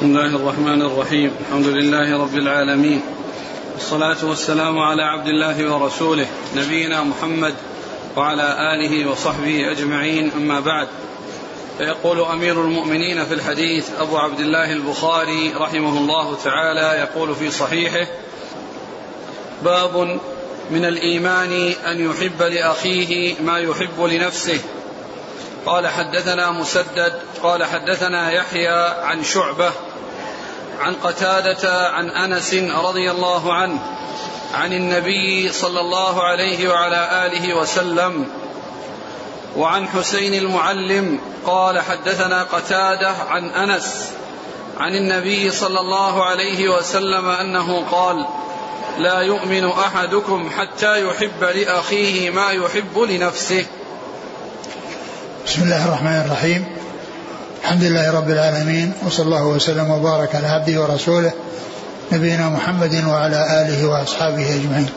بسم الله الرحمن الرحيم الحمد لله رب العالمين والصلاة والسلام على عبد الله ورسوله نبينا محمد وعلى آله وصحبه أجمعين أما بعد فيقول أمير المؤمنين في الحديث أبو عبد الله البخاري رحمه الله تعالى يقول في صحيحه باب من الإيمان أن يحب لأخيه ما يحب لنفسه قال حدثنا مسدد قال حدثنا يحيى عن شعبة عن قتادة عن أنس رضي الله عنه عن النبي صلى الله عليه وعلى آله وسلم وعن حسين المعلم قال حدثنا قتادة عن أنس عن النبي صلى الله عليه وسلم أنه قال لا يؤمن أحدكم حتى يحب لأخيه ما يحب لنفسه. بسم الله الرحمن الرحيم. الحمد لله رب العالمين وصلى الله وسلم وبارك على عبده ورسوله نبينا محمد وعلى آله وأصحابه أجمعين.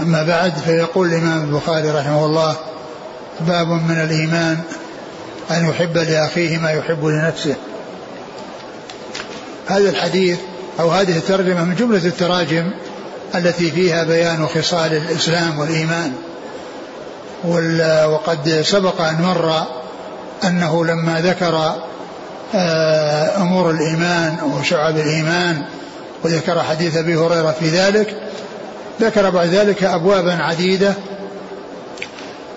أما بعد فيقول الإمام البخاري رحمه الله باب من الإيمان أن يحب لأخيه ما يحب لنفسه. هذا الحديث أو هذه الترجمة من جملة التراجم التي فيها بيان خصال الإسلام والإيمان. وقد سبق أن مر أنه لما ذكر آه، أمور الإيمان وشعب الإيمان وذكر حديث أبي هريرة في ذلك ذكر بعد ذلك ابوابا عديدة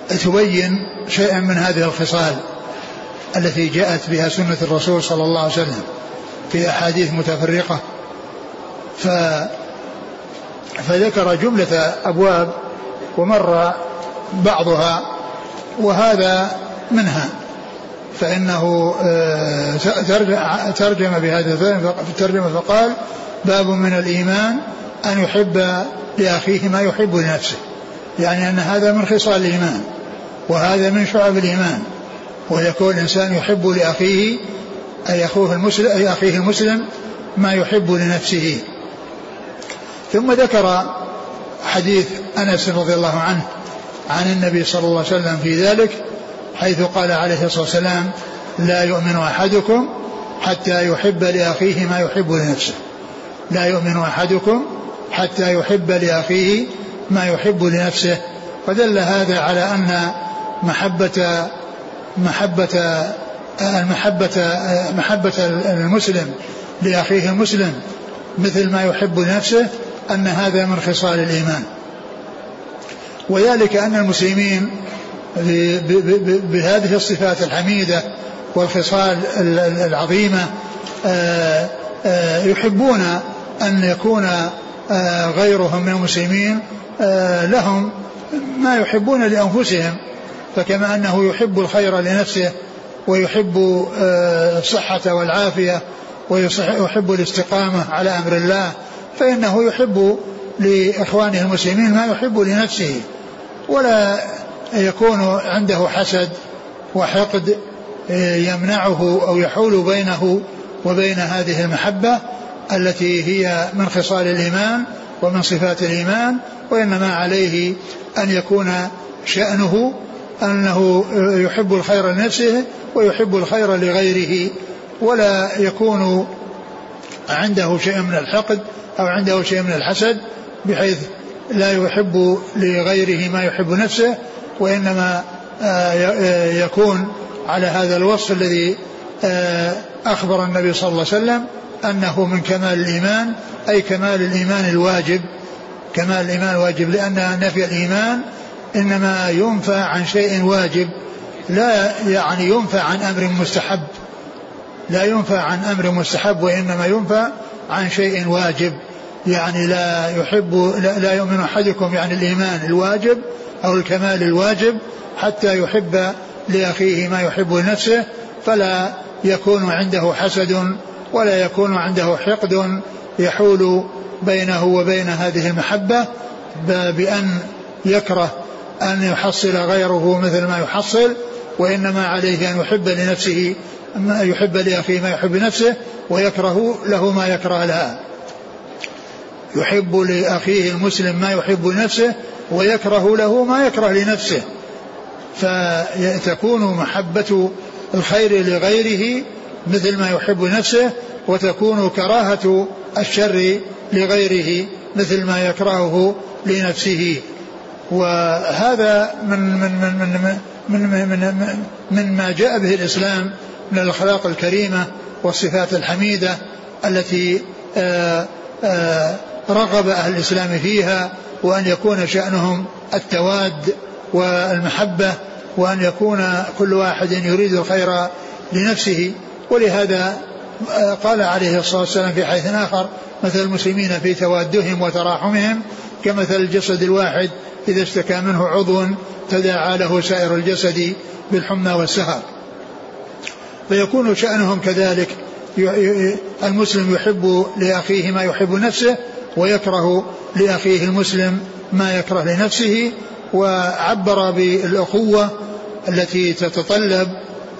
تبين شيئا من هذه الخصال التي جاءت بها سنة الرسول صلى الله عليه وسلم في أحاديث متفرقة. ف فذكر جملة أبواب ومر بعضها وهذا منها. فإنه آه، ترجم بهذا في الترجمة فقال باب من الإيمان أن يحب لأخيه ما يحب لنفسه. يعني أن هذا من خصال الإيمان وهذا من شعب الإيمان. ويكون الإنسان يحب لأخيه أي أخوه المسلم أي أخيه المسلم ما يحب لنفسه. ثم ذكر حديث أنس رضي الله عنه عن النبي صلى الله عليه وسلم في ذلك حيث قال عليه الصلاة والسلام لا يؤمن أحدكم حتى يحب لأخيه ما يحب لنفسه. لا يؤمن أحدكم حتى يحب لأخيه ما يحب لنفسه. فدل هذا على أن محبة محبة المحبة محبة المسلم لأخيه المسلم مثل ما يحب لنفسه أن هذا من خصال الإيمان. وذلك أن المسلمين بهذه الصفات الحميدة والخصال العظيمة آه، آه، يحبون أن يكون آه، غيرهم من المسلمين لهم ما يحبون لأنفسهم فكما أنه يحب الخير لنفسه ويحب الصحة والعافية ويحب الاستقامة على أمر الله فإنه يحب لإخوانه المسلمين ما يحب لنفسه ولا يكون عنده حسد وحقد يمنعه أو يحول بينه وبين هذه المحبة التي هي من خصال الإيمان ومن صفات الإيمان وإنما عليه أن يكون شأنه أنه يحب الخير لنفسه ويحب الخير لغيره ولا يكون عنده شيء من الحقد أو عنده شيء من الحسد بحيث لا يحب لغيره ما يحب نفسه وإنما آه، آه، يكون على هذا الوصف الذي آه، أخبر النبي صلى الله عليه وسلم أنه من كمال الإيمان أي كمال الإيمان الواجب. كمال الإيمان الواجب لأن نفي الإيمان إنما ينفى عن شيء واجب لا يعني ينفى عن أمر مستحب. لا ينفى عن أمر مستحب وإنما ينفى عن شيء واجب. يعني لا يحب لا, لا يؤمن أحدكم يعني الإيمان الواجب أو الكمال الواجب حتى يحب لأخيه ما يحب لنفسه فلا يكون عنده حسد ولا يكون عنده حقد يحول بينه وبين هذه المحبة بأن يكره أن يحصل غيره مثل ما يحصل وإنما عليه أن يحب لنفسه ما يحب لأخيه ما يحب لنفسه ويكره له ما يكره لها. يحب لأخيه المسلم ما يحب لنفسه ويكره له ما يكره لنفسه. فتكون محبة الخير لغيره مثل ما يحب لنفسه وتكون كراهة الشر لغيره مثل ما يكرهه لنفسه. وهذا من من من من من, من, من, من ما جاء به الإسلام من الأخلاق الكريمة والصفات الحميدة التي آآ آآ رغب أهل الإسلام فيها وأن يكون شأنهم التواد والمحبة وأن يكون كل واحد يريد الخير لنفسه. ولهذا قال عليه الصلاة والسلام في حيث آخر مثل المسلمين في توادهم وتراحمهم كمثل الجسد الواحد إذا اشتكى منه عضو تداعى له سائر الجسد بالحمى والسهر. فيكون شأنهم كذلك المسلم يحب لأخيه ما يحب نفسه ويكره لأخيه المسلم ما يكره لنفسه وعبر بالأخوة التي تتطلب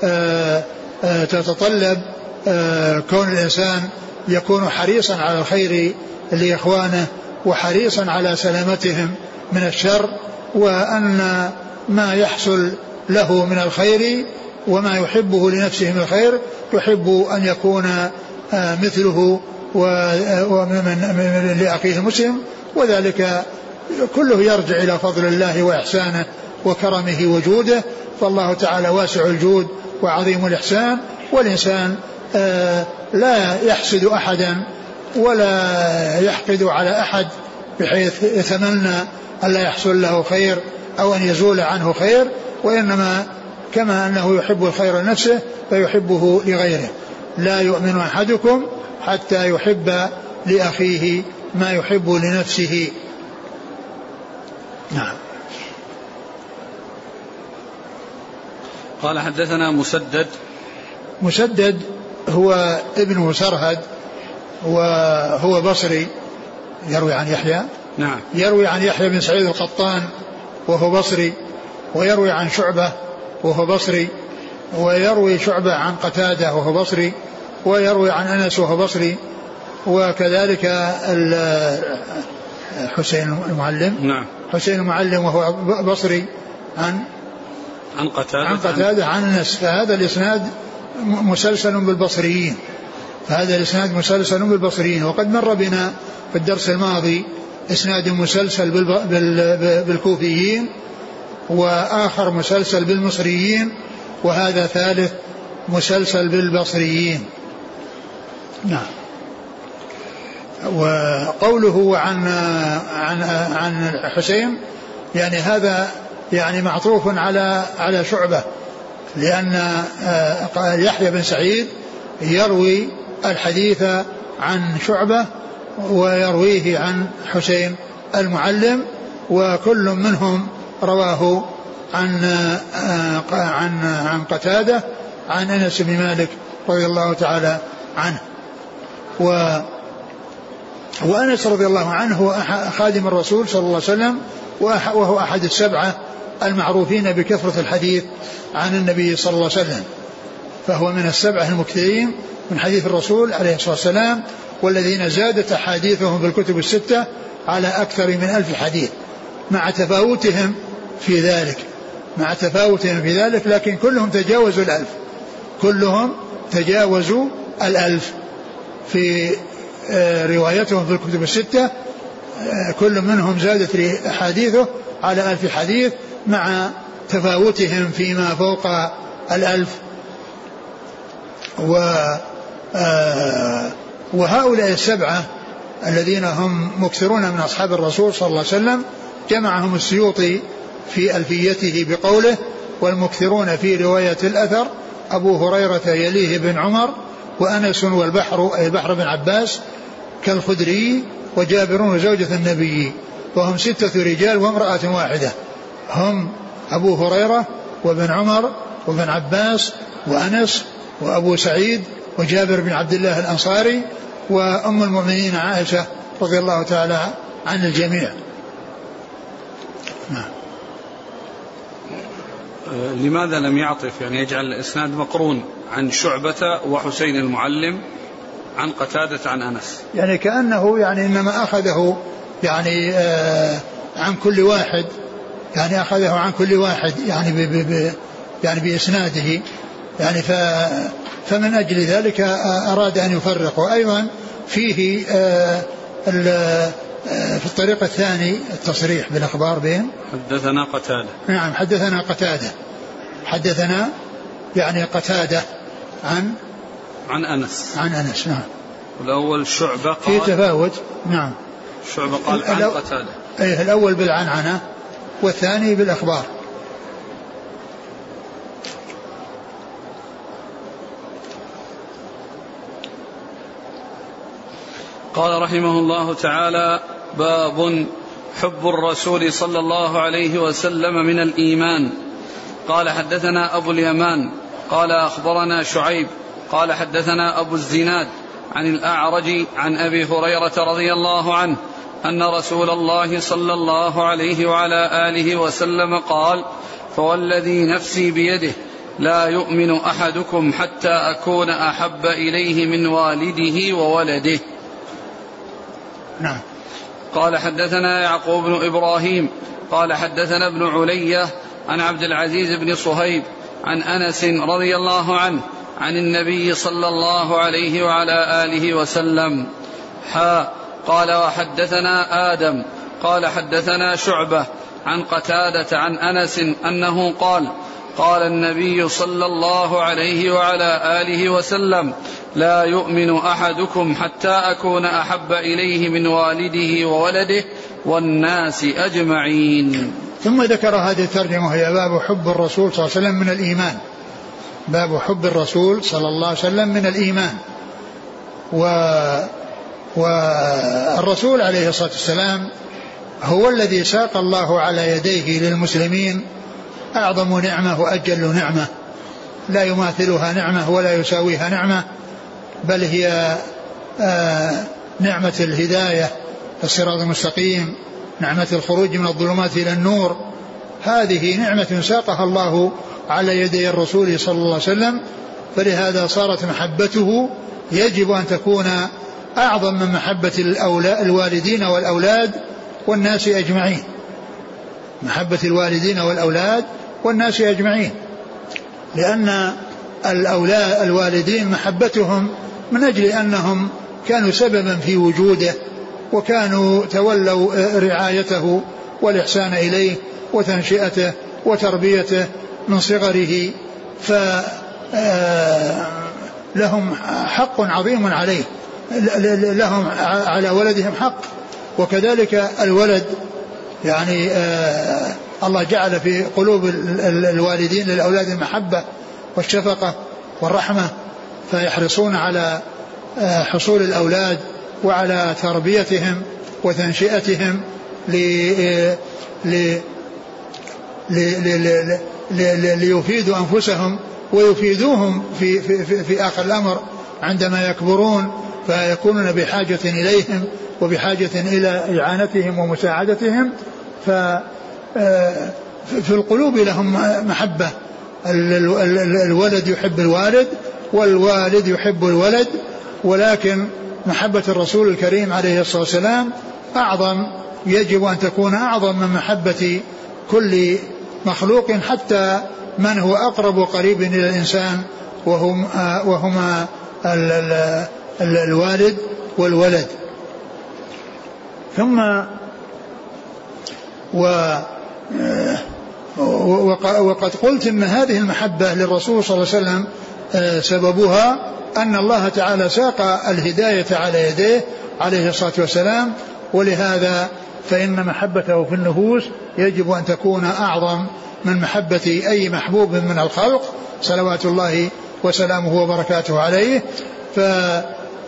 آه، آه، تتطلب آه، كون الإنسان يكون حريصا على الخير لإخوانه وحريصا على سلامتهم من الشر وأن ما يحصل له من الخير وما يحبه لنفسه من الخير يحب أن يكون مثله ومن لأخيه المسلم وذلك كله يرجع إلى فضل الله وإحسانه وكرمه وجوده فالله تعالى واسع الجود وعظيم الإحسان والإنسان آه، لا يحسد أحدا ولا يحقد على أحد بحيث يتمنى أن لا يحصل له خير أو أن يزول عنه خير وإنما كما أنه يحب الخير لنفسه فيحبه لغيره. لا يؤمن أحدكم حتى يحب لأخيه ما يحب لنفسه. نعم. قال حدثنا مسدد. مسدد هو ابن مسرهد وهو بصري يروي عن يحيى. نعم. يروي عن يحيى بن سعيد القطان وهو بصري ويروي عن شعبة وهو بصري ويروي شعبة عن قتادة وهو بصري ويروي عن أنس وهو بصري وكذلك حسين المعلم. نعم. حسين المعلم وهو بصري عن عن قتادة. عن قتادة عن أنس. فهذا الإسناد مسلسل بالبصريين. فهذا الإسناد مسلسل بالبصريين. وقد مر بنا في الدرس الماضي إسناد مسلسل بالكوفيين وآخر مسلسل بالمصريين وهذا ثالث مسلسل بالبصريين. نعم. وقوله عن عن عن حسين يعني هذا يعني معطوف على على شعبة لأن آه، يحيى بن سعيد يروي الحديث عن شعبة ويرويه عن حسين المعلم وكل منهم رواه عن آه، عن عن قتادة عن أنس بن مالك رضي الله تعالى عنه. و وأنس رضي الله عنه هو خادم الرسول صلى الله عليه وسلم وهو أحد السبعة المعروفين بكثرة الحديث عن النبي صلى الله عليه وسلم. فهو من السبعة المكثرين من حديث الرسول عليه الصلاة والسلام والذين زادت أحاديثهم في الكتب الستة على أكثر من ألف حديث. مع تفاوتهم في ذلك مع تفاوتهم في ذلك لكن كلهم تجاوزوا الألف. كلهم تجاوزوا الألف. في آه، روايتهم في الكتب الستة آه، كل منهم زادت أحاديثه على ألف حديث مع تفاوتهم فيما فوق الألف. و آه، وهؤلاء السبعة الذين هم مكثرون من أصحاب الرسول صلى الله عليه وسلم جمعهم السيوطي في ألفيته بقوله والمكثرون في رواية الأثر أبو هريرة يليه بن عمر وأنس والبحر أي البحر بن عباس كالخدري وجابر وزوجة النبي وهم ستة رجال وامرأة واحدة. هم أبو هريرة وابن عمر وابن عباس وأنس وأبو سعيد وجابر بن عبد الله الأنصاري وأم المؤمنين عائشة رضي الله تعالى عن الجميع. نعم. لماذا لم يعطف؟ يعني يجعل الإسناد مقرون. عن شعبة وحسين المعلم عن قتادة عن أنس. يعني كأنه يعني إنما أخذه يعني آه عن كل واحد. يعني أخذه عن كل واحد يعني ب ب ب يعني بإسناده. يعني ف فمن أجل ذلك أراد أن يفرق وأيضا فيه آه، آه، في الطريق الثاني التصريح بالأخبار بين حدثنا قتادة. نعم حدثنا قتادة. حدثنا يعني قتادة. عن عن أنس. عن أنس نعم. الأول شعبة قال في تفاوت نعم. شعبة قال عن قتادة. أيه الأول بالعنعنة والثاني بالأخبار. قال رحمه الله تعالى باب حب الرسول صلى الله عليه وسلم من الإيمان. قال حدثنا أبو اليمان قال أخبرنا شعيب قال حدثنا أبو الزناد عن الأعرج عن أبي هريرة رضي الله عنه أن رسول الله صلى الله عليه وعلى آله وسلم قال فوالذي نفسي بيده لا يؤمن أحدكم حتى أكون أحب إليه من والده وولده. نعم. قال حدثنا يعقوب بن إبراهيم قال حدثنا ابن علية عن عبد العزيز بن صهيب عن أنس رضي الله عنه عن النبي صلى الله عليه وعلى آله وسلم حا قال وحدثنا آدم قال حدثنا شعبة عن قتادة عن أنس أنه قال قال النبي صلى الله عليه وعلى آله وسلم لا يؤمن أحدكم حتى أكون أحب إليه من والده وولده والناس أجمعين. ثم ذكر هذه الترجمة هي باب حب الرسول صلى الله عليه وسلم من الإيمان. باب حب الرسول صلى الله عليه وسلم من الإيمان. و والرسول عليه الصلاة والسلام هو الذي ساق الله على يديه للمسلمين أعظم نعمة وأجل نعمة لا يماثلها نعمة ولا يساويها نعمة بل هي آه، نعمة الهداية الصراط المستقيم نعمة الخروج من الظلمات إلى النور. هذه نعمة ساقها الله على يدي الرسول صلى الله عليه وسلم فلهذا صارت محبته يجب أن تكون أعظم من محبة الوالدين والأولاد والناس أجمعين. محبة الوالدين والأولاد والناس أجمعين. لأن الأولاد الوالدين محبتهم من أجل أنهم كانوا سببا في وجوده. وكانوا تولوا رعايته والإحسان إليه وتنشئته وتربيته من صغره ف آه، حق عظيم عليه لهم على ولدهم حق وكذلك الولد يعني آه، الله جعل في قلوب الوالدين للأولاد المحبة والشفقة والرحمة فيحرصون على آه، حصول الأولاد وعلى تربيتهم وتنشئتهم ليفيدوا أنفسهم ويفيدوهم في, في, في, آخر الأمر عندما يكبرون فيكونون بحاجة إليهم وبحاجة إلى إعانتهم ومساعدتهم. ف في القلوب لهم محبة. الولد يحب الوالد والوالد يحب الولد ولكن محبة الرسول الكريم عليه الصلاة والسلام أعظم يجب أن تكون أعظم من محبة كل مخلوق حتى من هو أقرب وقريب إلى الإنسان وهم وهما الوالد والولد. ثم و وقد قلت إن هذه المحبة للرسول صلى الله عليه وسلم آه، سببها أن الله تعالى ساق الهداية على يديه عليه الصلاة والسلام ولهذا فإن محبته في النفوس يجب أن تكون أعظم من محبة أي محبوب من الخلق صلوات الله وسلامه وبركاته عليه. ف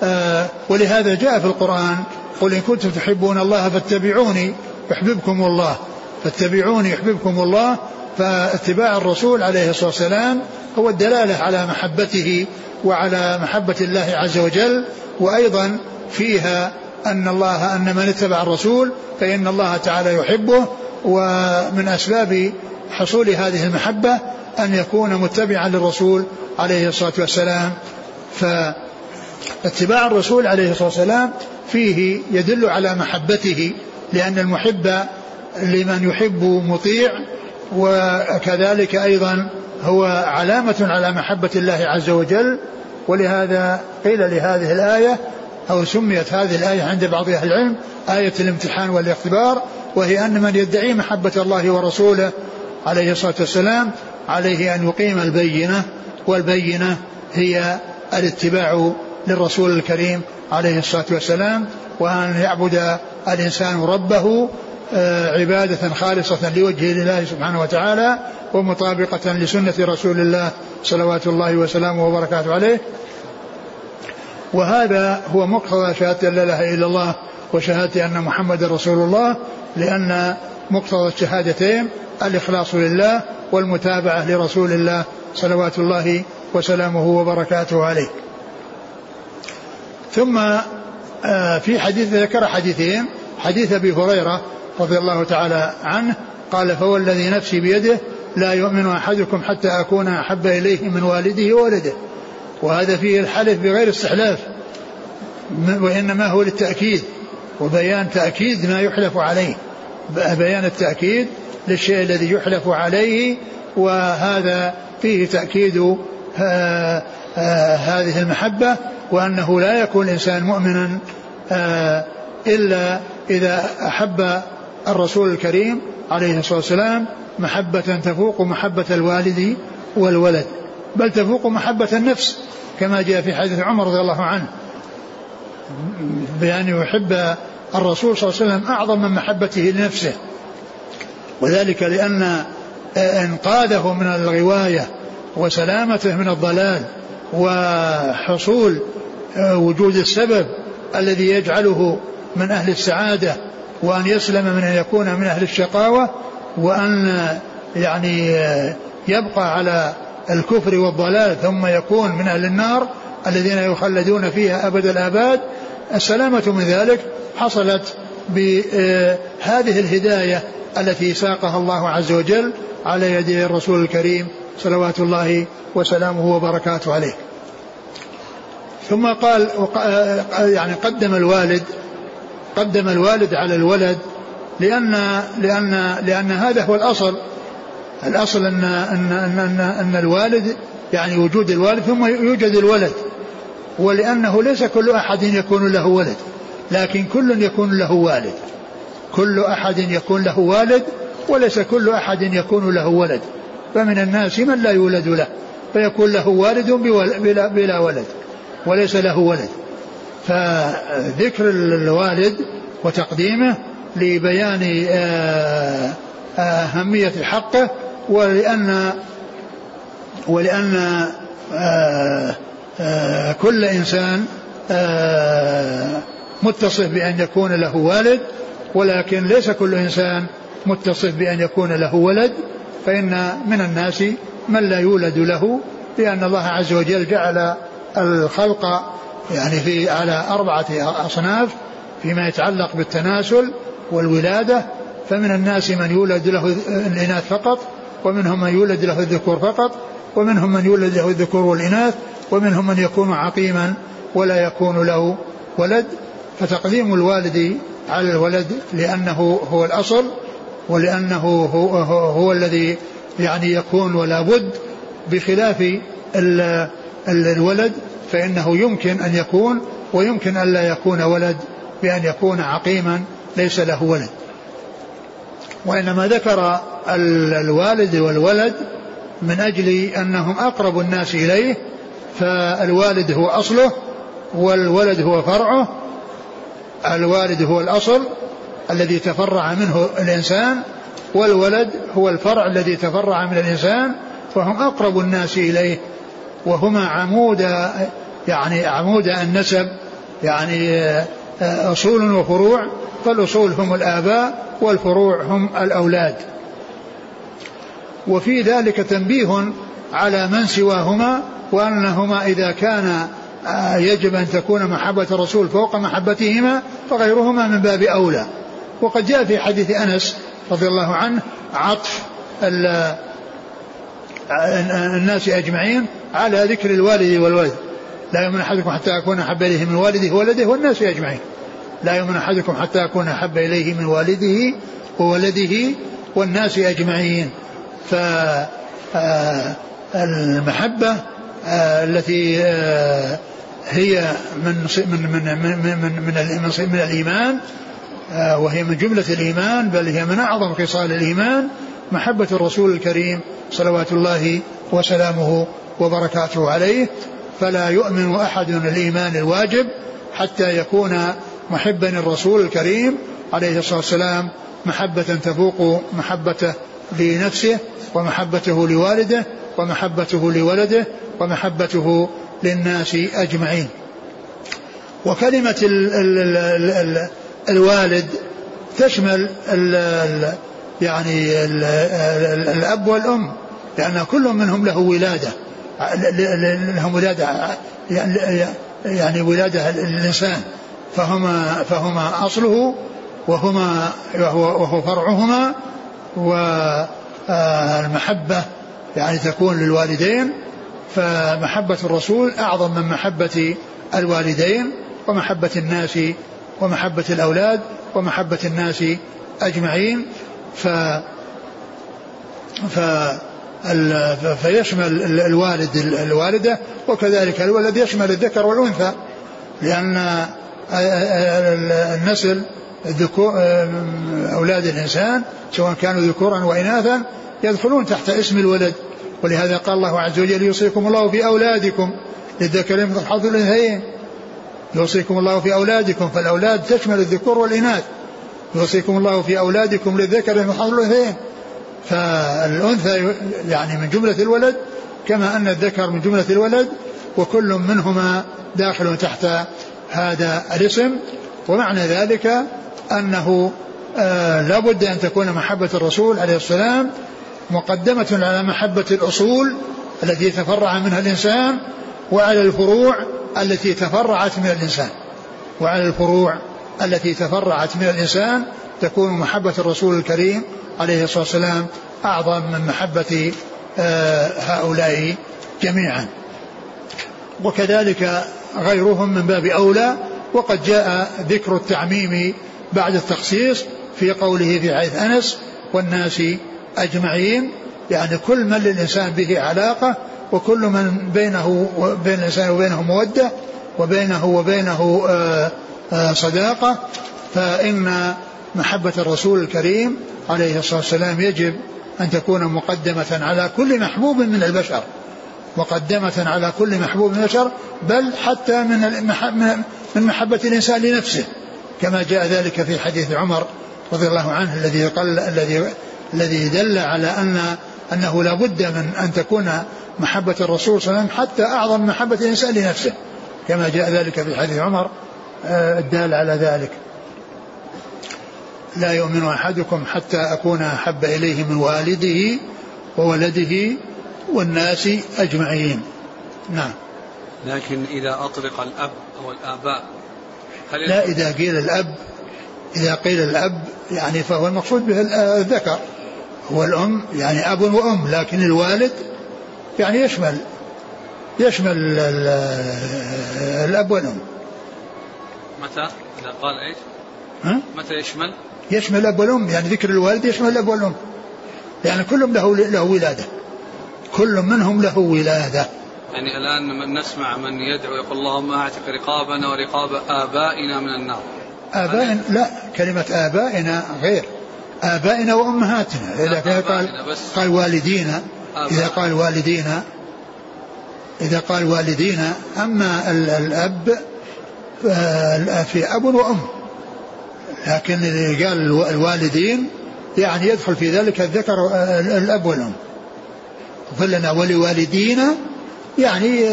آه، ولهذا جاء في القرآن قل إن كنتم تحبون الله فاتبعوني يحببكم الله فاتبعوني يحببكم الله فاتباع الرسول عليه الصلاة والسلام هو الدلالة على محبته وعلى محبة الله عز وجل وأيضا فيها أن الله أن من اتبع الرسول فإن الله تعالى يحبه ومن أسباب حصول هذه المحبة أن يكون متبعا للرسول عليه الصلاة والسلام. فاتباع الرسول عليه الصلاة والسلام فيه يدل على محبته لأن المحب لمن يحب مطيع وكذلك أيضا هو علامة على محبة الله عز وجل ولهذا قيل لهذه الآية أو سميت هذه الآية عند بعض أهل العلم آية الامتحان والاختبار وهي أن من يدعي محبة الله ورسوله عليه الصلاة والسلام عليه أن يقيم البينة والبينة هي الاتباع للرسول الكريم عليه الصلاة والسلام وأن يعبد الإنسان ربه عبادة خالصة لوجه الله سبحانه وتعالى ومطابقة لسنة رسول الله صلوات الله وسلامه وبركاته عليه. وهذا هو مقتضى شهادة لا إله إلا الله وشهادة أن محمد رسول الله لأن مقتضى الشهادتين الإخلاص لله والمتابعة لرسول الله صلوات الله وسلامه وبركاته عليه. ثم آه، في حديث ذكر حديثين حديث أبي هريرة رضي الله تعالى عنه قال فوالذي نفسي بيده لا يؤمن أحدكم حتى أكون أحب إليه من والده وولده. وهذا فيه الحلف بغير استحلاف وإنما هو للتأكيد وبيان تأكيد ما يحلف عليه بيان التأكيد للشيء الذي يحلف عليه وهذا فيه تأكيد آه، آه، هذه المحبة وأنه لا يكون الإنسان مؤمنا آه، إلا إذا أحب الرسول الكريم عليه الصلاة والسلام محبة تفوق محبة الوالد والولد بل تفوق محبة النفس كما جاء في حديث عمر رضي الله عنه. بأن يحب الرسول صلى الله عليه وسلم أعظم من محبته لنفسه. وذلك لأن إنقاذه من الغواية وسلامته من الضلال وحصول وجود السبب الذي يجعله من أهل السعادة وأن يسلم من أن يكون من أهل الشقاوة وأن يعني يبقى على الكفر والضلال ثم يكون من أهل النار الذين يخلدون فيها أبد الآباد. السلامة من ذلك حصلت بهذه الهداية التي ساقها الله عز وجل على يدي الرسول الكريم صلوات الله وسلامه وبركاته عليه. ثم قال يعني قدم الوالد قدم الوالد على الولد لأن لأن لأن هذا هو الأصل. الأصل أن أن أن, أن, أن الوالد يعني وجود الوالد ثم يوجد الولد. ولأنه ليس كل أحد يكون له ولد لكن كل يكون له والد. كل أحد يكون له والد وليس كل أحد يكون له ولد. فمن الناس من لا يولد له فيكون له والد بلا, بلا ولد وليس له ولد. فذكر الوالد وتقديمه لبيان آه، أهمية حقه ولأن ولأن آه، آه، كل إنسان متصف بأن يكون له والد ولكن ليس كل إنسان متصف بأن يكون له ولد فإن من الناس من لا يولد له لأن الله عز وجل جعل الخلق يعني في على أربعة أصناف فيما يتعلق بالتناسل والولادة فمن الناس من يولد له الإناث فقط ومنهم من يولد له الذكور فقط ومنهم من يولد له الذكور والإناث ومنهم من يكون عقيما ولا يكون له ولد. فتقديم الوالد على الولد لأنه هو الأصل ولأنه هو, هو, هو الذي يعني يكون ولا بد بخلاف الولد فإنه يمكن أن يكون ويمكن أن لا يكون ولد بأن يكون عقيما ليس له ولد. وإنما ذكر الوالد والولد من أجل أنهم أقرب الناس إليه فالوالد هو أصله والولد هو فرعه الوالد هو الأصل الذي تفرع منه الإنسان والولد هو الفرع الذي تفرع من الإنسان فهم أقرب الناس إليه وهما عمود يعني عمود النسب يعني آه، أصول وفروع فالأصول هم الآباء والفروع هم الأولاد. وفي ذلك تنبيه على من سواهما وأنهما إذا كان آه، يجب أن تكون محبة الرسول فوق محبتهما فغيرهما من باب أولى. وقد جاء في حديث أنس رضي الله عنه عطف الناس أجمعين على ذكر الوالد والولد. لا يؤمن أحدكم حتى أكون أحب إليه من والده وولده والناس أجمعين. لا يؤمن أحدكم حتى أكون أحب إليه من والده وولده والناس أجمعين. ف آه، المحبة آه، التي آه، هي من من من من من, من, من الإيمان وهي من جملة الإيمان بل هي من أعظم خصال الإيمان. محبة الرسول الكريم صلوات الله وسلامه وبركاته عليه فلا يؤمن أحد الإيمان الواجب حتى يكون محبا الرسول الكريم عليه الصلاة والسلام محبة تفوق محبته لنفسه ومحبته لوالده ومحبته لولده ومحبته للناس أجمعين. وكلمة ال ال ال ال الوالد تشمل يعني ال ال الأب والأم لأن كل منهم له ولادة. لهم ولادة يعني ولادة الإنسان فهما فهما أصله وهما وهو فرعهما والمحبة يعني تكون للوالدين. فمحبة الرسول أعظم من محبة الوالدين ومحبة الناس ومحبة الأولاد ومحبة الناس أجمعين. ف ف فيشمل الوالد الوالدة وكذلك الولد يشمل الذكر والأنثى لأن النسل أولاد الإنسان سواء كانوا ذكورا وإناثا يدخلون تحت اسم الولد. ولهذا قال الله عز وجل يوصيكم الله في أولادكم للذكر مثل حظ الأنثيين. يوصيكم الله في أولادكم فالأولاد تشمل الذكور والإناث. يوصيكم الله في أولادكم للذكر مثل حظ الأنثيين فالأنثى يعني من جملة الولد كما أن الذكر من جملة الولد وكل منهما داخل تحت هذا الاسم. ومعنى ذلك أنه آه لا بد أن تكون محبة الرسول عليه السلام مقدمة على محبة الأصول التي تفرع منها الإنسان وعلى الفروع التي تفرعت من الإنسان. وعلى الفروع التي تفرعت من الإنسان تكون محبة الرسول الكريم عليه الصلاة والسلام أعظم من محبة آه، هؤلاء جميعا. وكذلك غيرهم من باب أولى وقد جاء ذكر التعميم بعد التخصيص في قوله في حديث أنس والناس أجمعين. يعني كل من للإنسان به علاقة وكل من بينه وبين الإنسان وبينه مودة وبينه وبينه آه، صداقة فإن محبة الرسول الكريم عليه الصلاة والسلام يجب أن تكون مقدمة على كل محبوب من البشر. مقدمة على كل محبوب من البشر بل حتى من من محبة الإنسان لنفسه كما جاء ذلك في حديث عمر رضي الله عنه الذي قال الذي الذي دل على أن أنه لا بد من أن تكون محبة الرسول صلى الله عليه وسلم حتى أعظم محبة الإنسان لنفسه كما جاء ذلك في حديث عمر الدال على ذلك. لا يؤمن أحدكم حتى أكون أحب إليه من والده وولده والناس أجمعين. نعم. لكن إذا أطلق الأب أو الآباء هل لا إذا قيل الأب إذا قيل الأب يعني فهو المقصود به الذكر. هو الأم يعني أب وأم لكن الوالد يعني يشمل يشمل الأب والأم. متى؟ إذا قال إيش؟ ها؟ متى يشمل؟ يشمل الأب والأم يعني ذكر الوالد يشمل الأب والأم يعني كلهم له له ولادة. كل منهم له ولادة. يعني الآن من نسمع من يدعو يقول اللهم أعتق رقابنا ورقاب آبائنا من النار. آبائنا لا كلمة آبائنا غير. آبائنا وأمهاتنا. إذا قال قال والدينا إذا قال والدينا إذا قال والدينا أما الأب في أب وأم. لكن إذا قال الوالدين يعني يدخل في ذلك الذكر الأب والأم. فلنا ولوالدينا يعني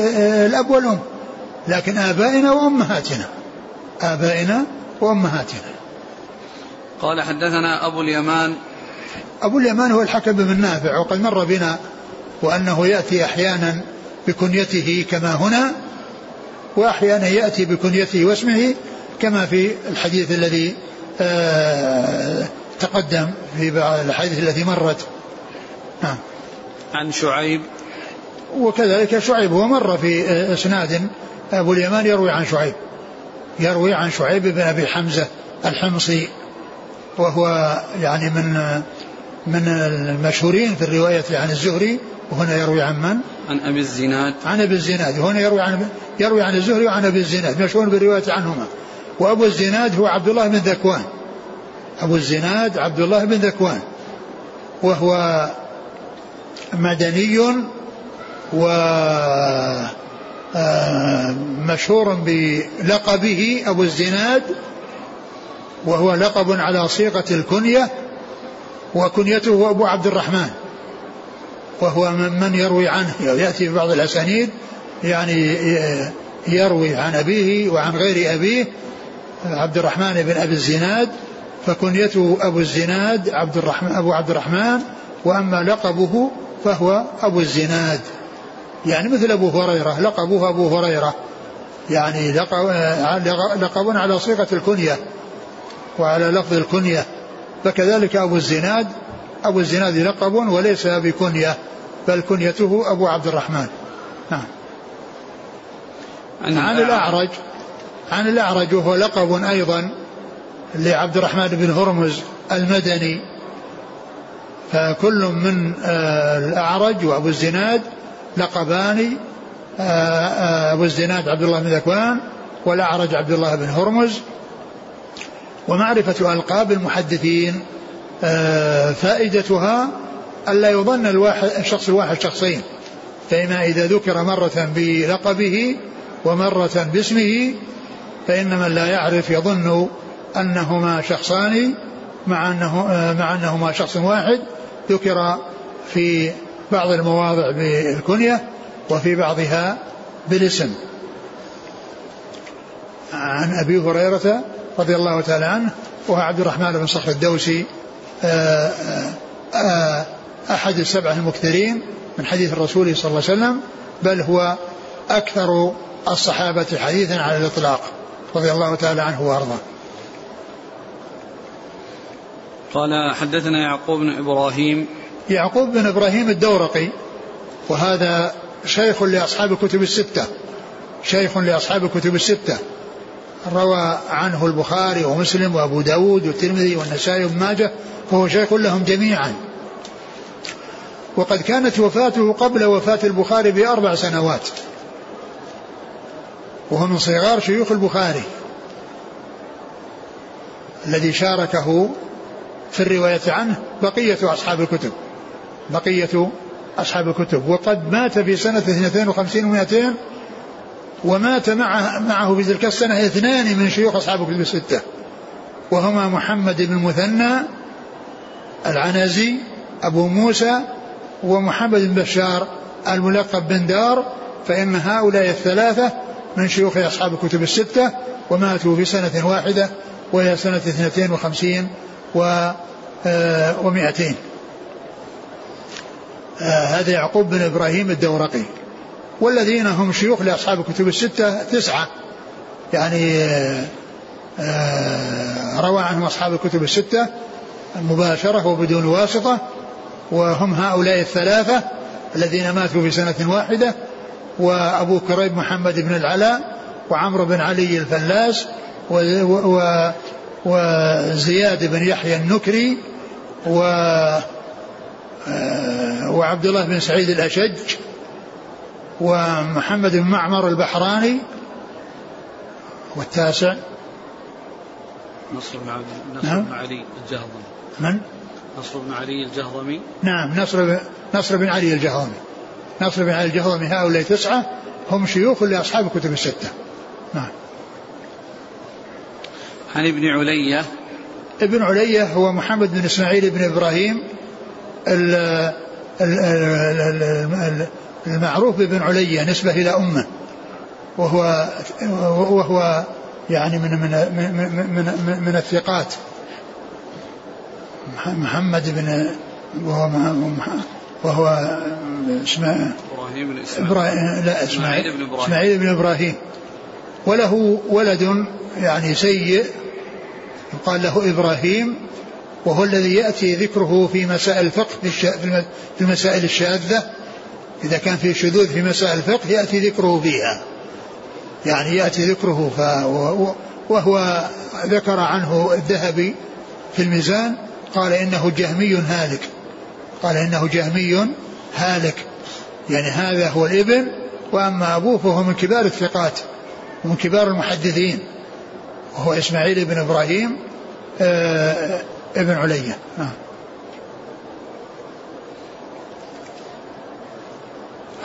الأب والأم. لكن آبائنا وأمهاتنا. آبائنا وأمهاتنا. قال حدثنا أبو اليمان. أبو اليمان هو الحكم بن نافع وقد مر بنا وأنه يأتي أحيانا بكنيته كما هنا. وأحيانا يأتي بكنيته واسمه كما في الحديث الذي آه تقدم في بعض الأحاديث التي مرت. نعم. عن شعيب. وكذلك شعيب هو مر في إسناد. أبو اليمان يروي عن شعيب. يروي عن شعيب بن أبي حمزة الحمصي وهو يعني من من المشهورين في الرواية عن الزهري وهنا يروي عن من؟ عن أبي الزناد. عن أبي الزناد. وهنا يروي عن يروي عن الزهري وعن أبي الزناد. مشهور بالرواية عنهما. وأبو الزناد هو عبد الله بن ذكوان. أبو الزناد عبد الله بن ذكوان. وهو مدني و آه، مشهور بلقبه أبو الزناد. وهو لقب على صيغة الكنية. وكنيته أبو عبد الرحمن. وهو من يروي عنه. يأتي في بعض الأسانيد يعني يروي عن أبيه وعن غير أبيه عبد الرحمن بن أبي الزناد فكنيته أبو الزناد عبد الرحمن أبو عبد الرحمن وأما لقبه فهو أبو الزناد. يعني مثل أبو هريرة لقبه أبو هريرة. يعني لقب على صيغة الكنية وعلى لفظ الكنية. فكذلك أبو الزناد أبو الزناد لقب وليس بكنية بل كنيته أبو عبد الرحمن. نعم. عن, عن الأعرج عن الأعرج وهو لقب أيضا لعبد الرحمن بن هرمز المدني. فكل من آه، الأعرج وأبو الزناد لقبان آه، آه، أبو الزناد عبد الله بن ذكوان والأعرج عبد الله بن هرمز. ومعرفة ألقاب المحدثين فائدتها ألا يظن الواحد الشخص الواحد شخصين. فإما إذا ذكر مرة بلقبه ومرة باسمه فإن من لا يعرف يظن أنهما شخصان مع أنه مع أنهما شخص واحد. ذكر في بعض المواضع بالكنية وفي بعضها بالاسم. عن أبي هريرة رضي الله تعالى عنه وهو عبد الرحمن بن صخر الدوسي آه، آه، آه، أحد السبعة المكثرين من حديث الرسول صلى الله عليه وسلم بل هو أكثر الصحابة حديثا على الإطلاق رضي الله تعالى عنه وأرضاه. قال حدثنا يعقوب بن إبراهيم. يعقوب بن إبراهيم الدورقي وهذا شيخ لأصحاب الكتب الستة شيخ لأصحاب الكتب الستة. روى عنه البخاري ومسلم وأبو داود والترمذي والنسائي وابن ماجه فهو شيخ لهم جميعا. وقد كانت وفاته قبل وفاة البخاري بأربع سنوات. وهو من صغار شيوخ البخاري. الذي شاركه في الرواية عنه بقية أصحاب الكتب. بقية أصحاب الكتب. وقد مات في سنة 52 و200 ومات معه, معه في تلك السنة اثنان من شيوخ أصحاب الكتب الستة. وهما محمد بن المثنى العنزي أبو موسى ومحمد بن بشار الملقب بن دار فإن هؤلاء الثلاثة من شيوخ أصحاب الكتب الستة وماتوا في سنة واحدة وهي سنة 52 و آه، ومائتين. آه، هذا يعقوب بن إبراهيم الدورقي. والذين هم شيوخ لأصحاب الكتب الستة تسعة. يعني آه، روى عنهم أصحاب الكتب الستة مباشرة وبدون واسطة وهم هؤلاء الثلاثة الذين ماتوا في سنة واحدة وأبو كريب محمد بن العلاء وعمرو بن علي الفلاس وزياد بن يحيى النكري و آه، وعبد الله بن سعيد الأشج ومحمد بن معمر البحراني والتاسع. نصر بن نصر نعم. بن علي الجهضمي. من؟ نصر بن علي الجهضمي. نعم نصر بن نصر بن علي الجهضمي. نصر بن علي الجهضمي هؤلاء تسعة هم شيوخ لأصحاب الكتب الستة. نعم. عن ابن علية. ابن علية هو محمد بن إسماعيل بن إبراهيم المعروف بابن علية نسبة إلى أمه. وهو وهو يعني من من من من, من الثقات. محمد بن وهو وهو اسمه إبراهيم بن إسماعيل. لا إسماعيل. بن إبراهيم. إسماعيل بن إبراهيم. وله ولد يعني سيء يقال له إبراهيم وهو الذي يأتي ذكره في مسائل الفقه في المسائل الشاذة. إذا كان في شذوذ في مسائل الفقه يأتي ذكره فيها. يعني يأتي ذكره ف وهو ذكر عنه الذهبي في الميزان قال إنه جهمي هالك. قال إنه جهمي هالك. يعني هذا هو الابن وأما أبوه فهو من كبار الثقات ومن كبار المحدثين. وهو إسماعيل بن إبراهيم آه ابن عليا. نعم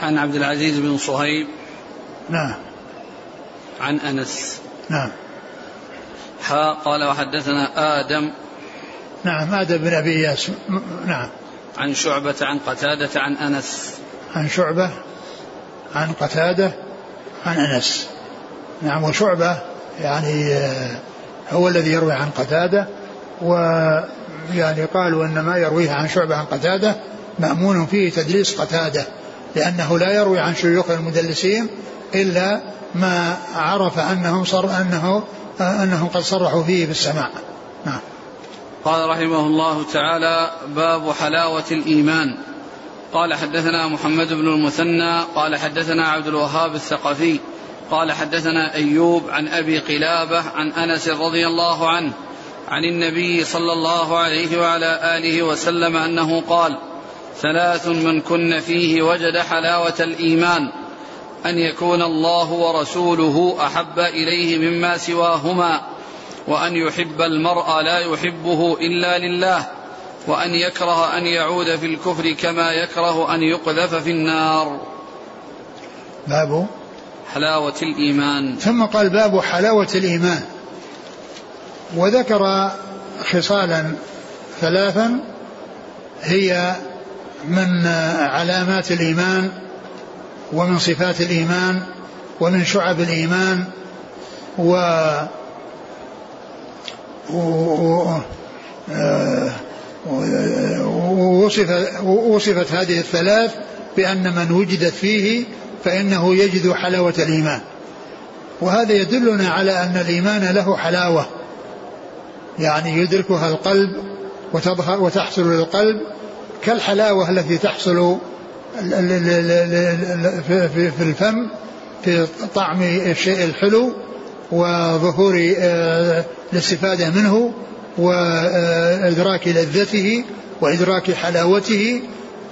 عن عبد العزيز بن صهيب نعم. عن أنس. نعم. حا قال وحدثنا آدم. نعم آدم بن أبي إياس نعم. عن شعبة عن قتادة عن أنس. عن شعبة عن قتادة عن أنس. نعم وشعبة يعني آه، هو الذي يروي عن قتادة ويعني قالوا أن ما يرويه عن شعبة عن قتادة مأمون فيه تدليس قتادة. لأنه لا يروي عن شيوخ المدلسين إلا ما عرف أنهم صر أنه أنهم قد صرحوا فيه بالسماع. نعم. قال رحمه الله تعالى باب حلاوة الإيمان. قال حدثنا محمد بن المثنى قال حدثنا عبد الوهاب الثقفي قال حدثنا أيوب عن أبي قلابة عن أنس رضي الله عنه عن النبي صلى الله عليه وعلى آله وسلم أنه قال ثلاث من كن فيه وجد حلاوة الإيمان أن يكون الله ورسوله أحب إليه مما سواهما وأن يحب المرء لا يحبه إلا لله وأن يكره أن يعود في الكفر كما يكره أن يقذف في النار. باب حلاوة الإيمان. ثم قال باب حلاوة الإيمان. وذكر خصالا ثلاثا هي من علامات الإيمان ومن صفات الإيمان ومن شعب الإيمان و ووصف وصفت هذه الثلاث بأن من وجدت فيه فإنه يجد حلاوة الإيمان. وهذا يدلنا على أن الإيمان له حلاوة. يعني يدركها القلب وتظهر وتحصل للقلب كالحلاوة التي تحصل في الفم في طعم الشيء الحلو وظهور آه، الاستفادة منه وإدراك لذته وإدراك حلاوته